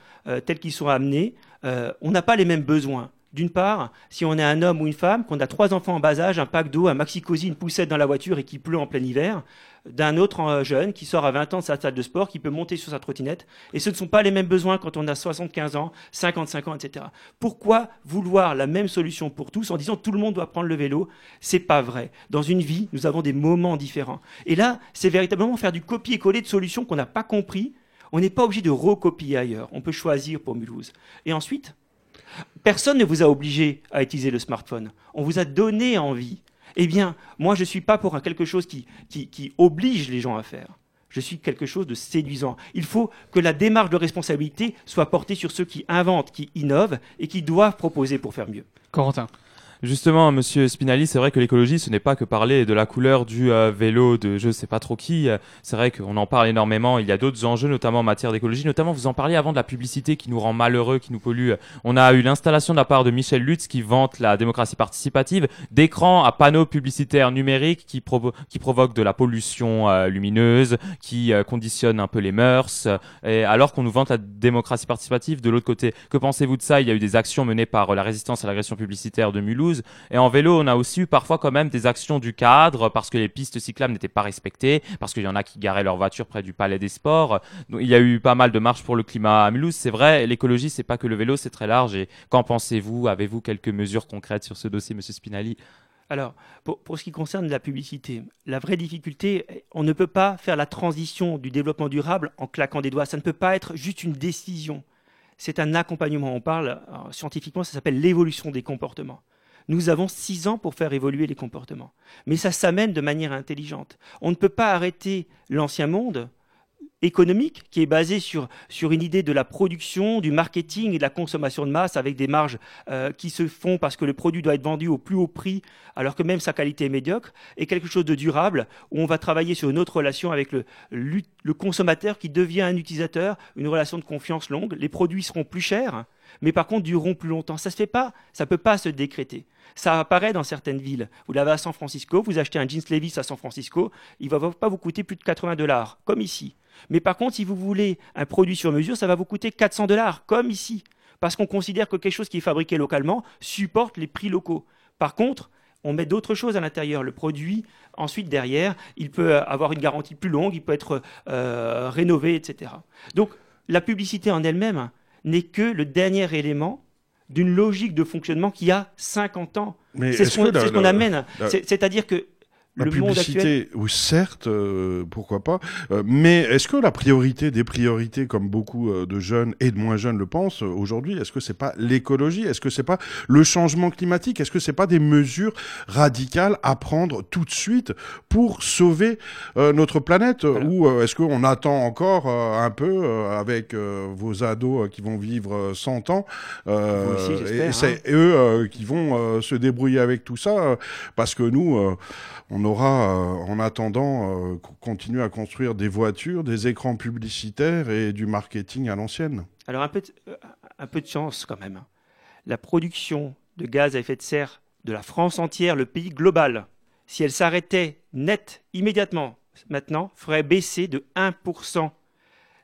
tels qu'ils sont amenés. On n'a pas les mêmes besoins. D'une part, si on est un homme ou une femme, qu'on a trois enfants en bas âge, un pack d'eau, un maxi-cosy, une poussette dans la voiture et qui pleut en plein hiver, d'un autre euh, jeune qui sort à 20 ans de sa salle de sport, qui peut monter sur sa trottinette. Et ce ne sont pas les mêmes besoins quand on a 75 ans, 55 ans, etc. Pourquoi vouloir la même solution pour tous en disant tout le monde doit prendre le vélo? C'est pas vrai. Dans une vie, nous avons des moments différents. Et là, c'est véritablement faire du copier-coller de solutions qu'on n'a pas compris. On n'est pas obligé de recopier ailleurs. On peut choisir pour Mulhouse. Et ensuite, Personne ne vous a obligé à utiliser le smartphone. On vous a donné envie. Eh bien, moi, je ne suis pas pour quelque chose qui, qui, qui oblige les gens à faire. Je suis quelque chose de séduisant. Il faut que la démarche de responsabilité soit portée sur ceux qui inventent, qui innovent et qui doivent proposer pour faire mieux. Corentin. Justement, Monsieur Spinelli, c'est vrai que l'écologie, ce n'est pas que parler de la couleur du euh, vélo de je sais pas trop qui. C'est vrai qu'on en parle énormément. Il y a d'autres enjeux, notamment en matière d'écologie. Notamment, vous en parliez avant de la publicité qui nous rend malheureux, qui nous pollue. On a eu l'installation de la part de Michel Lutz qui vante la démocratie participative, d'écrans à panneaux publicitaires numériques qui, provo- qui provoquent de la pollution euh, lumineuse, qui euh, conditionnent un peu les mœurs. et alors qu'on nous vante la démocratie participative de l'autre côté. Que pensez-vous de ça? Il y a eu des actions menées par la résistance à l'agression publicitaire de Mulhouse. Et en vélo, on a aussi eu parfois quand même des actions du cadre parce que les pistes cyclables n'étaient pas respectées, parce qu'il y en a qui garaient leur voiture près du palais des sports. Donc, il y a eu pas mal de marches pour le climat à Mulhouse. C'est vrai, l'écologie, c'est pas que le vélo, c'est très large. Et qu'en pensez-vous? Avez-vous quelques mesures concrètes sur ce dossier, Monsieur Spinelli Alors, pour, ce qui concerne la publicité, la vraie difficulté, on ne peut pas faire la transition du développement durable en claquant des doigts. Ça ne peut pas être juste une décision. C'est un accompagnement. On parle, alors, scientifiquement, ça s'appelle l'évolution des comportements. Nous avons six ans pour faire évoluer les comportements. Mais ça s'amène de manière intelligente. On ne peut pas arrêter l'ancien monde économique qui est basé sur, sur une idée de la production, du marketing et de la consommation de masse avec des marges euh, qui se font parce que le produit doit être vendu au plus haut prix alors que même sa qualité est médiocre, et quelque chose de durable où on va travailler sur une autre relation avec le, le consommateur qui devient un utilisateur, une relation de confiance longue. Les produits seront plus chers, mais par contre dureront plus longtemps. Ça se fait pas, ça peut pas se décréter. Ça apparaît dans certaines villes. Vous l'avez à San Francisco, vous achetez un jeans Levi's à San Francisco, il va pas vous coûter plus de 80 dollars, comme ici. Mais par contre, si vous voulez un produit sur mesure, ça va vous coûter 400 dollars, comme ici. Parce qu'on considère que quelque chose qui est fabriqué localement supporte les prix locaux. Par contre, on met d'autres choses à l'intérieur. Le produit, ensuite, derrière, il peut avoir une garantie plus longue, il peut être euh, rénové, etc. Donc, la publicité en elle-même n'est que le dernier élément d'une logique de fonctionnement qui a 50 ans. C'est ce qu'on ce amène. C'est-à-dire que La le monde publicité, actuel. oui, certes, euh, pourquoi pas. Euh, mais est-ce que la priorité des priorités, comme beaucoup euh, de jeunes et de moins jeunes le pensent euh, aujourd'hui, est-ce que c'est pas l'écologie? Est-ce que c'est pas le changement climatique? Est-ce que c'est pas des mesures radicales à prendre tout de suite pour sauver euh, notre planète? Ou est-ce qu'on attend encore euh, un peu euh, avec euh, vos ados qui vont vivre euh, 100 ans euh, aussi, et c'est hein. eux qui vont euh, se débrouiller avec tout ça? Euh, parce que nous euh, on aura euh, en attendant euh, co- continuer à construire des voitures, des écrans publicitaires et du marketing à l'ancienne. Alors un peu, de, euh, un peu de chance quand même. La production de gaz à effet de serre de la France entière, le pays global, si elle s'arrêtait net immédiatement maintenant, ferait baisser de 1%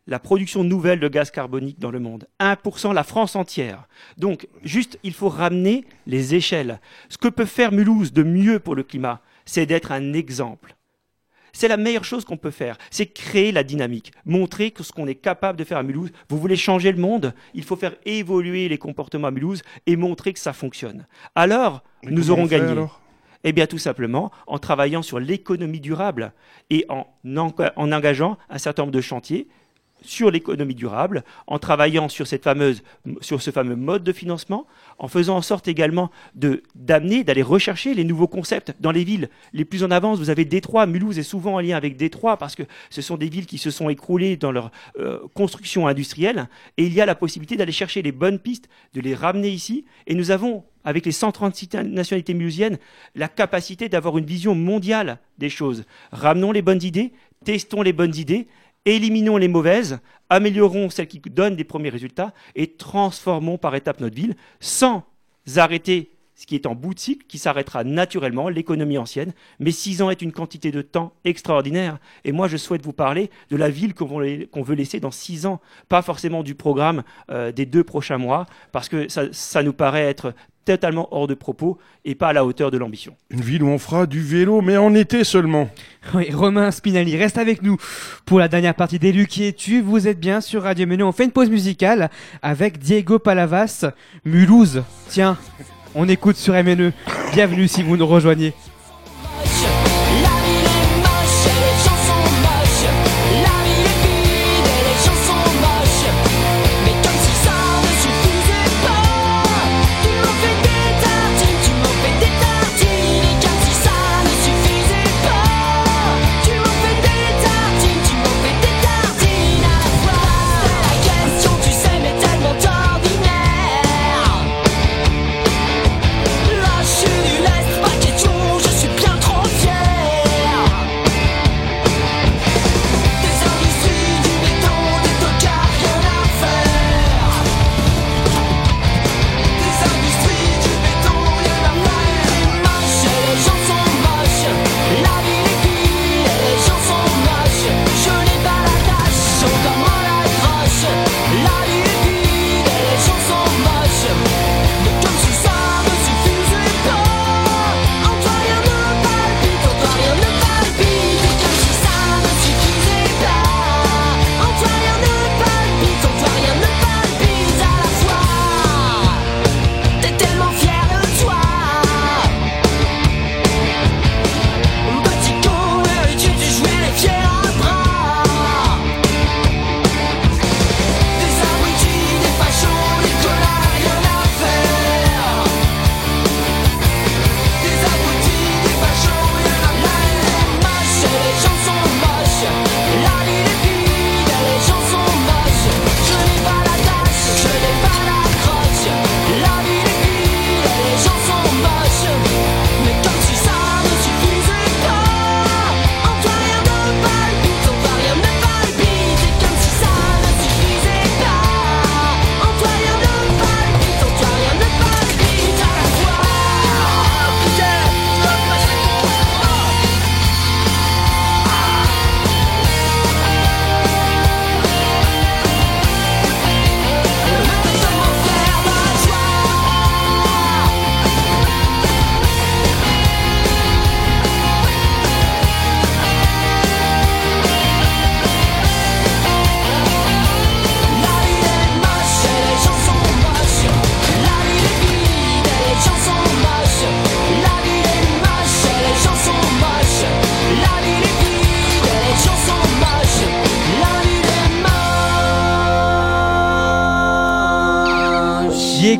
la production nouvelle de gaz carbonique dans le monde. 1% la France entière. Donc, juste, il faut ramener les échelles. Ce que peut faire Mulhouse de mieux pour le climat, c'est d'être un exemple. C'est la meilleure chose qu'on peut faire, c'est créer la dynamique, montrer que ce qu'on est capable de faire à Mulhouse. Vous voulez changer le monde, il faut faire évoluer les comportements à Mulhouse et montrer que ça fonctionne. Alors, nous aurons gagné. alors? Eh bien, tout simplement en travaillant sur l'économie durable et en engageant un certain nombre de chantiers sur l'économie durable, en travaillant sur, cette fameuse, sur ce fameux mode de financement, en faisant en sorte également d'amener, d'aller rechercher les nouveaux concepts dans les villes les plus en avance. Vous avez Détroit, Mulhouse est souvent en lien avec Détroit parce que ce sont des villes qui se sont écroulées dans leur euh, construction industrielle et il y a la possibilité d'aller chercher les bonnes pistes, de les ramener ici et nous avons avec les 136 nationalités mulhousiennes, la capacité d'avoir une vision mondiale des choses. Ramenons les bonnes idées, testons les bonnes idées, éliminons les mauvaises, améliorons celles qui donnent des premiers résultats et transformons par étapes notre ville sans arrêter ce qui est en bout de cycle, qui s'arrêtera naturellement, l'économie ancienne. Mais six ans est une quantité de temps extraordinaire. Et moi, je souhaite vous parler de la ville qu'on veut, laisser dans six ans, pas forcément du programme euh, des deux prochains mois, parce que ça nous paraît être totalement hors de propos et pas à la hauteur de l'ambition. Une ville où on fera du vélo, mais en été seulement. Oui, Romain Spinelli reste avec nous pour la dernière partie d'Élu qui es-tu Vous êtes bien sur Radio Menu. On fait une pause musicale avec Diego Palavas, Mulhouse. Tiens, on écoute sur MNE. Bienvenue si vous nous rejoignez.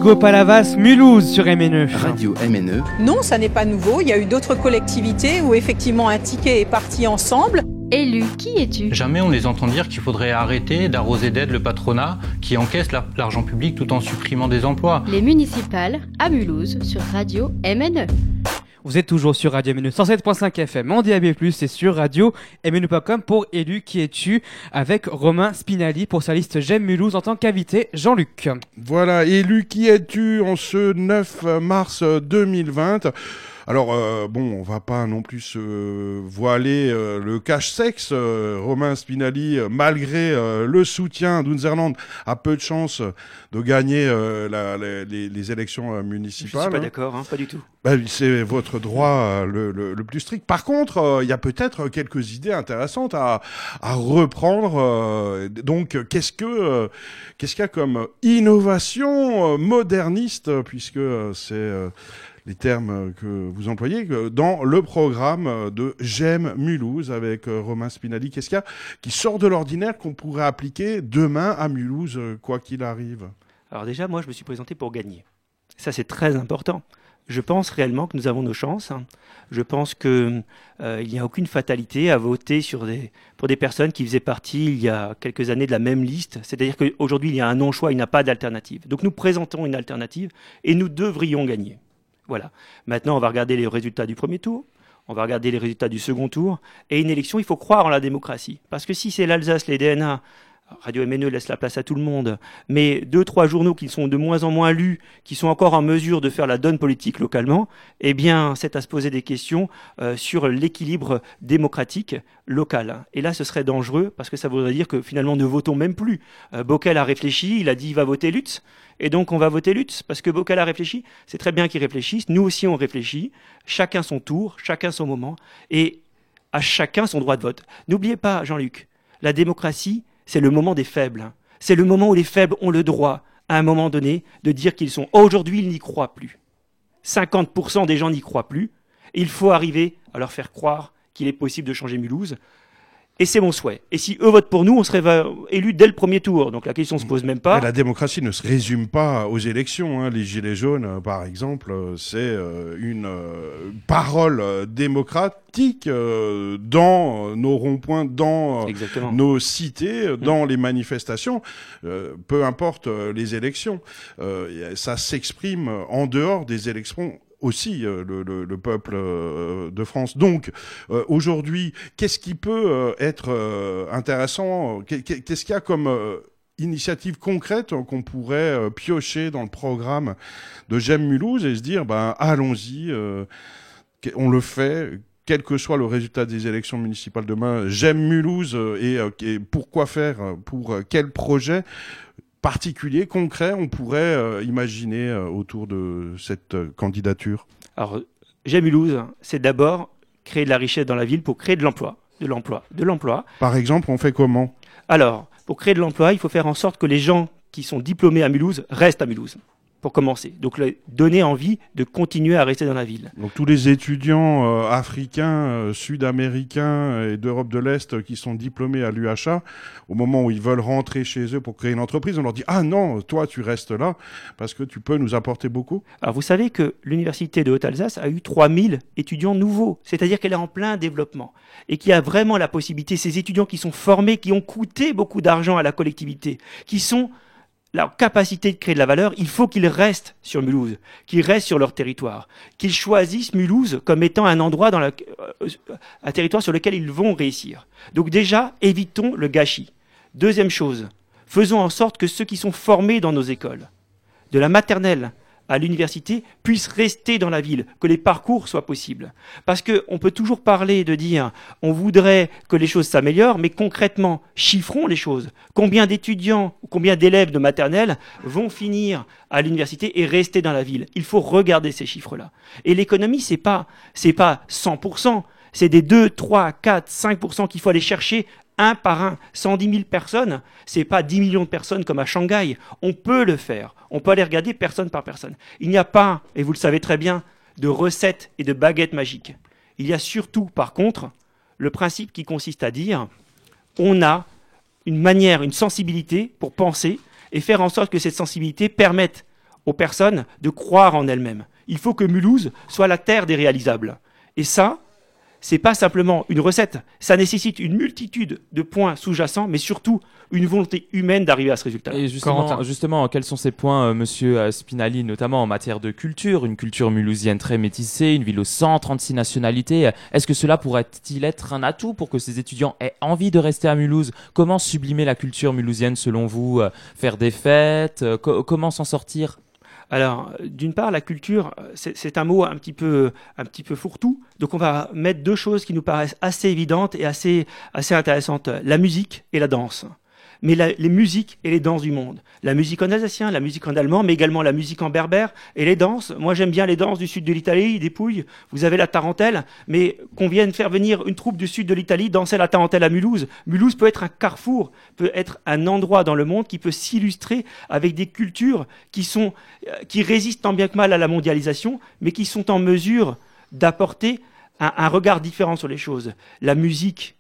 Diego Palavas, Mulhouse sur MNE. Radio MNE. Non, ça n'est pas nouveau. Il y a eu d'autres collectivités où effectivement un ticket est parti ensemble. Élu, qui es-tu? Jamais on les entend dire qu'il faudrait arrêter d'arroser d'aide le patronat qui encaisse la- l'argent public tout en supprimant des emplois. Les municipales à Mulhouse sur Radio MNE. Vous êtes toujours sur Radio MNE 107.5 FM en DAB+, et sur radio MNE.com pour Élu qui es-tu avec Romain Spinelli pour sa liste J'aime Mulhouse en tant qu'invité Jean-Luc. Voilà, élu qui es-tu en ce 9 mars 2020 alors euh, bon, on va pas non plus se voiler euh, le cache-sexe. Euh, Romain Spinelli, euh, malgré euh, le soutien d'Unzerland, a peu de chance de gagner euh, la- la- les, les élections euh, Je municipales. suis pas hein. d'accord, hein, pas du tout. Bah, c'est votre droit euh, le, le- le plus strict. Par contre, euh, il y a peut-être quelques idées intéressantes à, à reprendre. euh, donc, qu'est-ce que euh, qu'est-ce qu'il y a comme innovation euh, moderniste, puisque c'est euh, les termes euh, que vous employez dans le programme euh, de J'aime Mulhouse avec euh, Romain Spinelli. Qu'est-ce qu'il y a qui sort de l'ordinaire qu'on pourrait appliquer demain à Mulhouse, euh, quoi qu'il arrive? Alors déjà, moi, je me suis présenté pour gagner. Ça, c'est très important. Je pense réellement que nous avons nos chances. hein. Je pense qu'il n'y a aucune fatalité à voter pour des personnes qui faisaient partie il y a quelques années de la même liste. C'est-à-dire qu'aujourd'hui, il y a un non-choix, il n'y a pas d'alternative. Donc nous présentons une alternative et nous devrions gagner. Voilà. Maintenant, on va regarder les résultats du premier tour. On va regarder les résultats du second tour. Et une élection, il faut croire en la démocratie. Parce que si c'est l'Alsace, les DNA, Radio MNE laisse la place à tout le monde, mais deux, trois journaux qui sont de moins en moins lus, qui sont encore en mesure de faire la donne politique localement, eh bien, c'est à se poser des questions euh, sur l'équilibre démocratique local. Et là, ce serait dangereux parce que ça voudrait dire que finalement, ne votons même plus. Euh, a réfléchi, il a dit il va voter Lutz, et donc on va voter Lutz parce que Bockel a réfléchi. C'est très bien qu'il réfléchisse. Nous aussi, on réfléchit. Chacun son tour, chacun son moment, et à chacun son droit de vote. N'oubliez pas, Jean-Luc, la démocratie, c'est le moment des faibles. C'est le moment où les faibles ont le droit, à un moment donné, de dire qu'ils sont. Aujourd'hui, ils n'y croient plus. 50% des gens n'y croient plus. Il faut arriver à leur faire croire qu'il est possible de changer Mulhouse. Et c'est mon souhait. Et si eux votent pour nous, on serait élus dès le premier tour. Donc la question se pose même pas. Mais la démocratie ne se résume pas aux élections. hein. Les Gilets jaunes, euh, par exemple, euh, c'est euh, une parole démocratique dans nos ronds-points, dans Exactement. nos cités, euh, dans les manifestations, peu importe les élections. Ça s'exprime en dehors des élections aussi euh, le, le- le peuple euh, de France. Donc euh, aujourd'hui, qu'est-ce qui peut être intéressant Qu'est- qu'est- Qu'est-ce qu'il y a comme initiative concrète qu'on pourrait piocher dans le programme de J'aime Mulhouse et se dire, ben allons-y, on le fait. Quel que soit le résultat des élections municipales demain, j'aime Mulhouse et, et pourquoi faire, pour quel projet particulier, concret, on pourrait euh, imaginer euh, autour de cette euh, candidature? Alors, j'aime Mulhouse, c'est d'abord créer de la richesse dans la ville pour créer de l'emploi. De l'emploi. De l'emploi. Par exemple, on fait comment? Alors, pour créer de l'emploi, il faut faire en sorte que les gens qui sont diplômés à Mulhouse restent à Mulhouse, pour commencer. Donc, donner envie de continuer à rester dans la ville. Donc tous les étudiants euh, africains, euh, sud-américains et d'Europe de l'Est euh, qui sont diplômés à l'UHA, au moment où ils veulent rentrer chez eux pour créer une entreprise, on leur dit ah non, toi tu restes là parce que tu peux nous apporter beaucoup. Alors, vous savez que l'Université de Haute-Alsace a eu 3000 étudiants nouveaux, c'est-à-dire qu'elle est en plein développement et qu'il y a vraiment la possibilité, ces étudiants qui sont formés, qui ont coûté beaucoup d'argent à la collectivité, qui sont la capacité de créer de la valeur, il faut qu'ils restent sur Mulhouse, qu'ils restent sur leur territoire, qu'ils choisissent Mulhouse comme étant un endroit euh, un territoire sur lequel ils vont réussir. Donc déjà, évitons le gâchis. Deuxième chose, faisons en sorte que ceux qui sont formés dans nos écoles, de la maternelle à l'université, puissent rester dans la ville, que les parcours soient possibles. Parce qu'on peut toujours parler de dire on voudrait que les choses s'améliorent, mais concrètement, chiffrons les choses. Combien d'étudiants, combien d'élèves de maternelle vont finir à l'université et rester dans la ville? Il faut regarder ces chiffres-là. Et l'économie, c'est pas, c'est pas 100%, c'est des 2, 3, 4, 5% qu'il faut aller chercher un par un, 110 000 personnes, c'est pas 10 millions de personnes comme à Shanghai. On peut le faire. On peut aller regarder personne par personne. Il n'y a pas, et vous le savez très bien, de recettes et de baguettes magiques. Il y a surtout, par contre, le principe qui consiste à dire on a une manière, une sensibilité pour penser et faire en sorte que cette sensibilité permette aux personnes de croire en elles-mêmes. Il faut que Mulhouse soit la terre des réalisables. Et ça, c'est pas simplement une recette, ça nécessite une multitude de points sous-jacents, mais surtout une volonté humaine d'arriver à ce résultat. Et justement, justement, quels sont ces points, euh, monsieur euh, Spinali, notamment en matière de culture? Une culture mulhousienne très métissée, une ville aux 136 nationalités. Est-ce que cela pourrait-il être un atout pour que ces étudiants aient envie de rester à Mulhouse? Comment sublimer la culture mulhousienne selon vous Euh, Faire des fêtes Euh, co- Comment s'en sortir? Alors, d'une part, la culture, c'est c'est un mot un petit peu, un petit peu fourre-tout. Donc, on va mettre deux choses qui nous paraissent assez évidentes et assez, assez intéressantes la musique et la danse. Mais la- les musiques et les danses du monde. La musique en alsacien, la musique en allemand, mais également la musique en berbère et les danses. Moi, j'aime bien les danses du sud de l'Italie, des Pouilles. Vous avez la tarentelle, mais qu'on vienne faire venir une troupe du sud de l'Italie danser la tarentelle à Mulhouse. Mulhouse peut être un carrefour, peut être un endroit dans le monde qui peut s'illustrer avec des cultures qui sont, euh, qui résistent tant bien que mal à la mondialisation, mais qui sont en mesure d'apporter un, un regard différent sur les choses. La musique,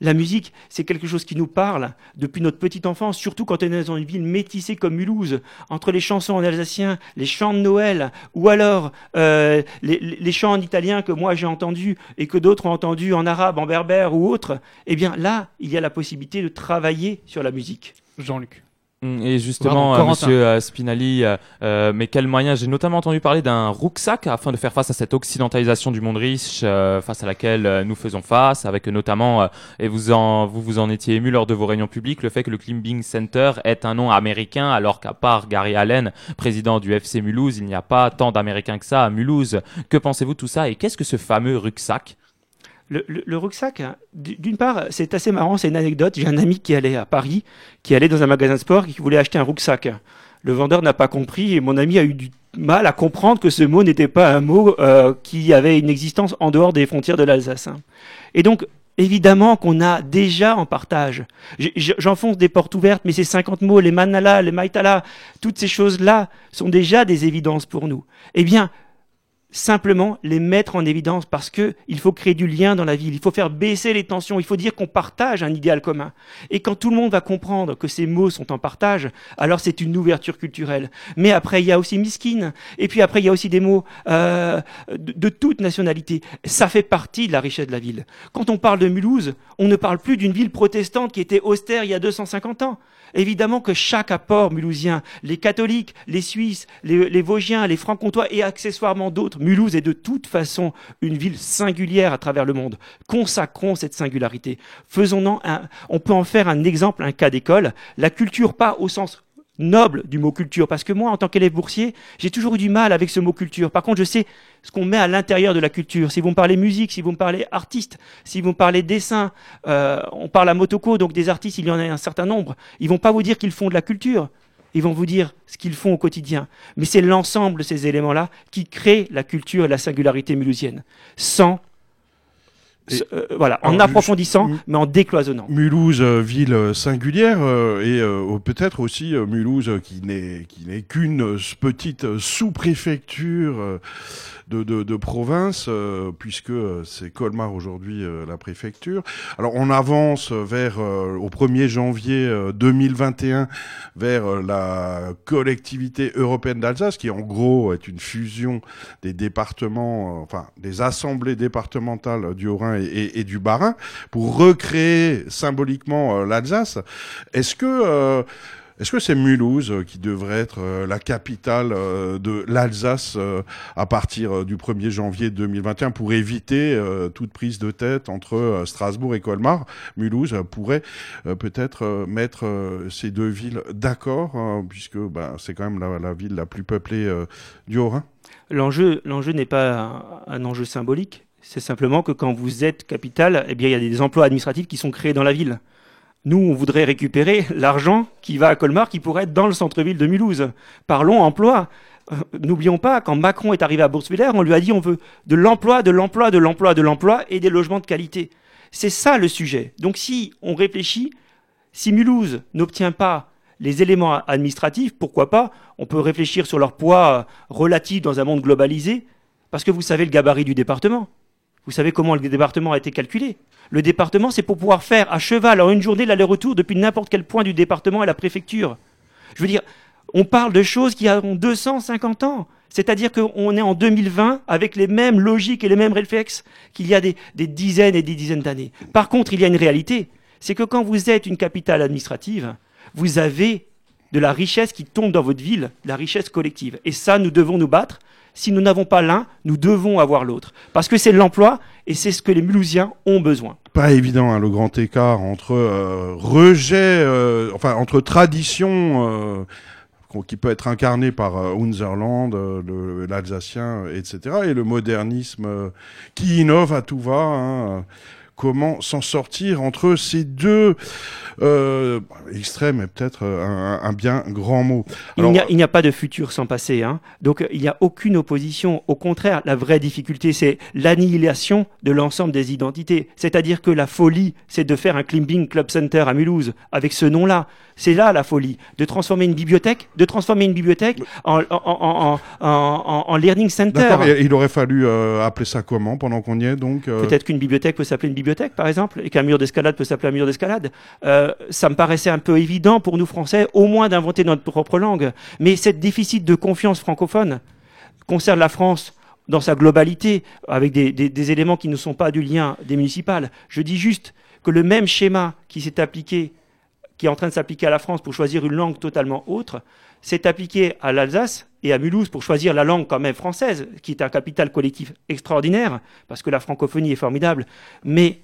la musique, c'est quelque chose qui nous parle depuis notre petite enfance, surtout quand on est dans une ville métissée comme Mulhouse, entre les chansons en alsacien, les chants de Noël, ou alors euh, les, les- chants en italien que moi j'ai entendus et que d'autres ont entendus en arabe, en berbère ou autre. Eh bien là, il y a la possibilité de travailler sur la musique. Jean-Luc. Mm, Et justement, Pardon, euh, monsieur euh, Spinali, euh, mais quels moyens J'ai notamment entendu parler d'un rucksack afin de faire face à cette occidentalisation du monde riche, euh, face à laquelle nous faisons face, avec notamment, euh, et vous en, vous vous en étiez ému lors de vos réunions publiques, le fait que le Climbing Center est un nom américain, alors qu'à part Gary Allen, président du FC Mulhouse, il n'y a pas tant d'Américains que ça à Mulhouse. Que pensez-vous de tout ça et qu'est-ce que ce fameux rucksack? Le, le- le rucksack, hein, d'une part, c'est assez marrant, c'est une anecdote. J'ai un ami qui allait à Paris, qui allait dans un magasin de sport et qui voulait acheter un rucksack. Le vendeur n'a pas compris et mon ami a eu du mal à comprendre que ce mot n'était pas un mot euh, qui avait une existence en dehors des frontières de l'Alsace. hein. Et donc, évidemment qu'on a déjà en partage. J'enfonce des portes ouvertes, mais ces 50 mots, les manala, les maitala, toutes ces choses-là sont déjà des évidences pour nous. Eh bien, simplement les mettre en évidence parce que il faut créer du lien dans la ville, il faut faire baisser les tensions, il faut dire qu'on partage un idéal commun. Et quand tout le monde va comprendre que ces mots sont en partage, alors c'est une ouverture culturelle. Mais après, il y a aussi miskin, et puis après, il y a aussi des mots euh, de, de toute nationalité. Ça fait partie de la richesse de la ville. Quand on parle de Mulhouse, on ne parle plus d'une ville protestante qui était austère il y a 250 ans. Évidemment que chaque apport mulhousien, les catholiques, les Suisses, les, les Vosgiens, les Francs-Comtois et accessoirement d'autres, Mulhouse est de toute façon une ville singulière à travers le monde. Consacrons cette singularité. Faisons-en un, on peut en faire un exemple, un cas d'école. La culture, pas au sens noble du mot culture, parce que moi, en tant qu'élève boursier, j'ai toujours eu du mal avec ce mot culture. Par contre, je sais ce qu'on met à l'intérieur de la culture. Si vous me parlez musique, si vous me parlez artiste, si vous me parlez dessin, euh, on parle à Motoko, donc des artistes, il y en a un certain nombre. Ils vont pas vous dire qu'ils font de la culture. Ils vont vous dire ce qu'ils font au quotidien. Mais c'est l'ensemble de ces éléments-là qui créent la culture et la singularité mulhousienne. Sans, euh, voilà, en Alors, approfondissant, mais en décloisonnant. Mulhouse, euh, ville euh, singulière, euh, et peut-être aussi Mulhouse qui n'est qu'une petite sous-préfecture de, de, de province, euh, puisque euh, c'est Colmar aujourd'hui euh, la préfecture. Alors on avance vers euh, au 1er janvier euh, 2021 vers euh, la collectivité européenne d'Alsace, qui en gros est une fusion des départements, enfin des assemblées départementales du Haut-Rhin et, et- du Bas-Rhin, pour recréer symboliquement l'Alsace. Est-ce que est-ce que c'est Mulhouse euh, qui devrait être euh, la capitale euh, de l'Alsace à partir du 1er janvier 2021 pour éviter toute prise de tête entre Strasbourg et Colmar? Mulhouse pourrait peut-être mettre ces deux villes d'accord, hein, puisque bah, c'est quand même la, ville la plus peuplée du Haut-Rhin. L'enjeu, l'enjeu n'est pas un, un enjeu symbolique. C'est simplement que quand vous êtes capitale, eh bien, il y a des emplois administratifs qui sont créés dans la ville. Nous, on voudrait récupérer l'argent qui va à Colmar, qui pourrait être dans le centre-ville de Mulhouse. Parlons emploi. Euh, N'oublions pas, quand Macron est arrivé à Bourswiller, on lui a dit on veut de l'emploi, de l'emploi, de l'emploi, de l'emploi et des logements de qualité. C'est ça le sujet. Donc si on réfléchit, si Mulhouse n'obtient pas les éléments administratifs, pourquoi pas On peut réfléchir sur leur poids relatif dans un monde globalisé, parce que vous savez le gabarit du département. Vous savez comment le département a été calculé? Le département, c'est pour pouvoir faire à cheval en une journée l'aller-retour depuis n'importe quel point du département à la préfecture. Je veux dire, On parle de choses qui ont 250 ans. C'est-à-dire qu'on est en 2020 avec les mêmes logiques et les mêmes réflexes qu'il y a des, des dizaines et des dizaines d'années. Par contre, il y a une réalité, c'est que quand vous êtes une capitale administrative, vous avez de la richesse qui tombe dans votre ville, la richesse collective. Et ça, nous devons nous battre. Si nous n'avons pas l'un, nous devons avoir l'autre. Parce que c'est l'emploi et c'est ce que les Mulhousiens ont besoin. Pas évident, hein, le grand écart entre euh, rejet, euh, enfin entre tradition euh, qui peut être incarné par Unserland, euh, l'Alsacien, etc., et le modernisme qui innove à tout va. hein, Comment s'en sortir entre ces deux euh, extrêmes est peut-être euh, un, un bien grand mot. Il n'y a, pas de futur sans passé. Hein. Donc il n'y a aucune opposition. Au contraire, la vraie difficulté, c'est l'annihilation de l'ensemble des identités. C'est-à-dire que la folie, c'est de faire un climbing club center à Mulhouse avec ce nom-là. C'est là la folie, de transformer une bibliothèque, de transformer une bibliothèque en, en, en, en, en- en learning center. Il aurait fallu euh, appeler ça comment pendant qu'on y est donc euh, Peut-être qu'une bibliothèque peut s'appeler une bibliothèque, par exemple, et qu'un mur d'escalade peut s'appeler un mur d'escalade. Euh, ça me paraissait un peu évident pour nous Français, au moins d'inventer notre propre langue. Mais cette déficit de confiance francophone concerne la France dans sa globalité, avec des, des- des éléments qui ne sont pas du lien des municipales. Je dis juste que le même schéma qui s'est appliqué, qui est en train de s'appliquer à la France pour choisir une langue totalement autre, s'est appliqué à l'Alsace et à Mulhouse pour choisir la langue quand même française, qui est un capital collectif extraordinaire, parce que la francophonie est formidable. Mais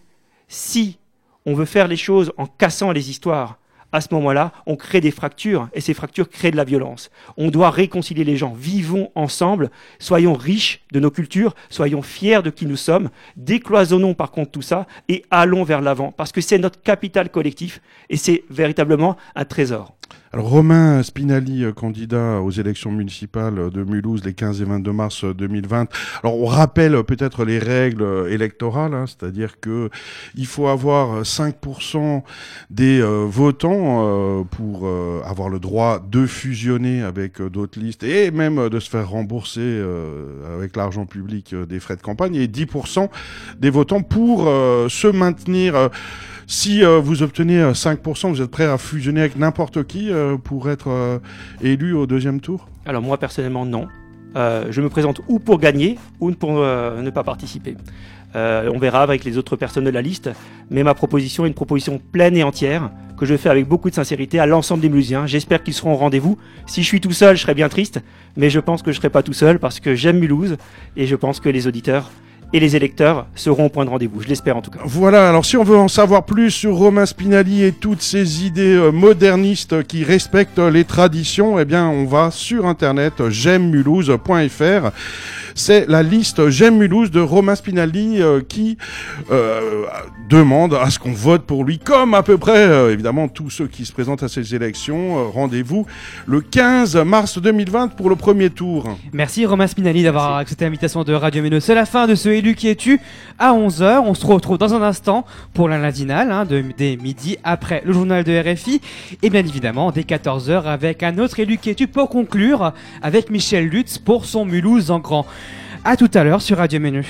si on veut faire les choses en cassant les histoires, à ce moment-là, on crée des fractures et ces fractures créent de la violence. On doit réconcilier les gens. Vivons ensemble, soyons riches de nos cultures, soyons fiers de qui nous sommes, décloisonnons par contre tout ça et allons vers l'avant parce que c'est notre capital collectif et c'est véritablement un trésor. Alors Romain Spinelli, euh, candidat aux élections municipales de Mulhouse les 15 et 22 mars euh, 2020. Alors on rappelle euh, peut-être les règles euh, électorales, hein, c'est-à-dire que il faut avoir euh, 5% des euh, votants euh, pour euh, avoir le droit de fusionner avec euh, d'autres listes et même euh, de se faire rembourser euh, avec l'argent public euh, des frais de campagne et 10% des votants pour euh, se maintenir. Euh, si euh, vous obtenez euh, 5%, vous êtes prêt à fusionner avec n'importe qui euh, pour être euh, élu au deuxième tour? Alors moi personnellement non. Euh, je me présente ou pour gagner ou pour euh, ne pas participer. Euh, on verra avec les autres personnes de la liste, mais ma proposition est une proposition pleine et entière que je fais avec beaucoup de sincérité à l'ensemble des Mulhousiens. J'espère qu'ils seront au rendez-vous. Si je suis tout seul, je serais bien triste, mais je pense que je serai pas tout seul parce que j'aime Mulhouse et je pense que les auditeurs et les électeurs seront au point de rendez-vous. Je l'espère en tout cas. Voilà, alors si on veut en savoir plus sur Romain Spinelli et toutes ces idées euh, modernistes qui respectent les traditions, eh bien on va sur internet j'aime-mulhouse.fr. C'est la liste J'aime Mulhouse de Romain Spinelli euh, qui euh, demande à ce qu'on vote pour lui, comme à peu près euh, évidemment tous ceux qui se présentent à ces élections. Euh, Rendez-vous le 15 mars 2020 pour le premier tour. Merci Romain Spinelli d'avoir accepté l'invitation de Radio Méno. C'est la fin de ce élu qui es-tu? À 11h. On se retrouve dans un instant pour la lundi-nale, hein, de, dès midi après le journal de RFI et bien évidemment dès 14h avec un autre élu qui es-tu pour conclure avec Michel Lutz pour son Mulhouse en grand. A tout à l'heure sur Radio Menu.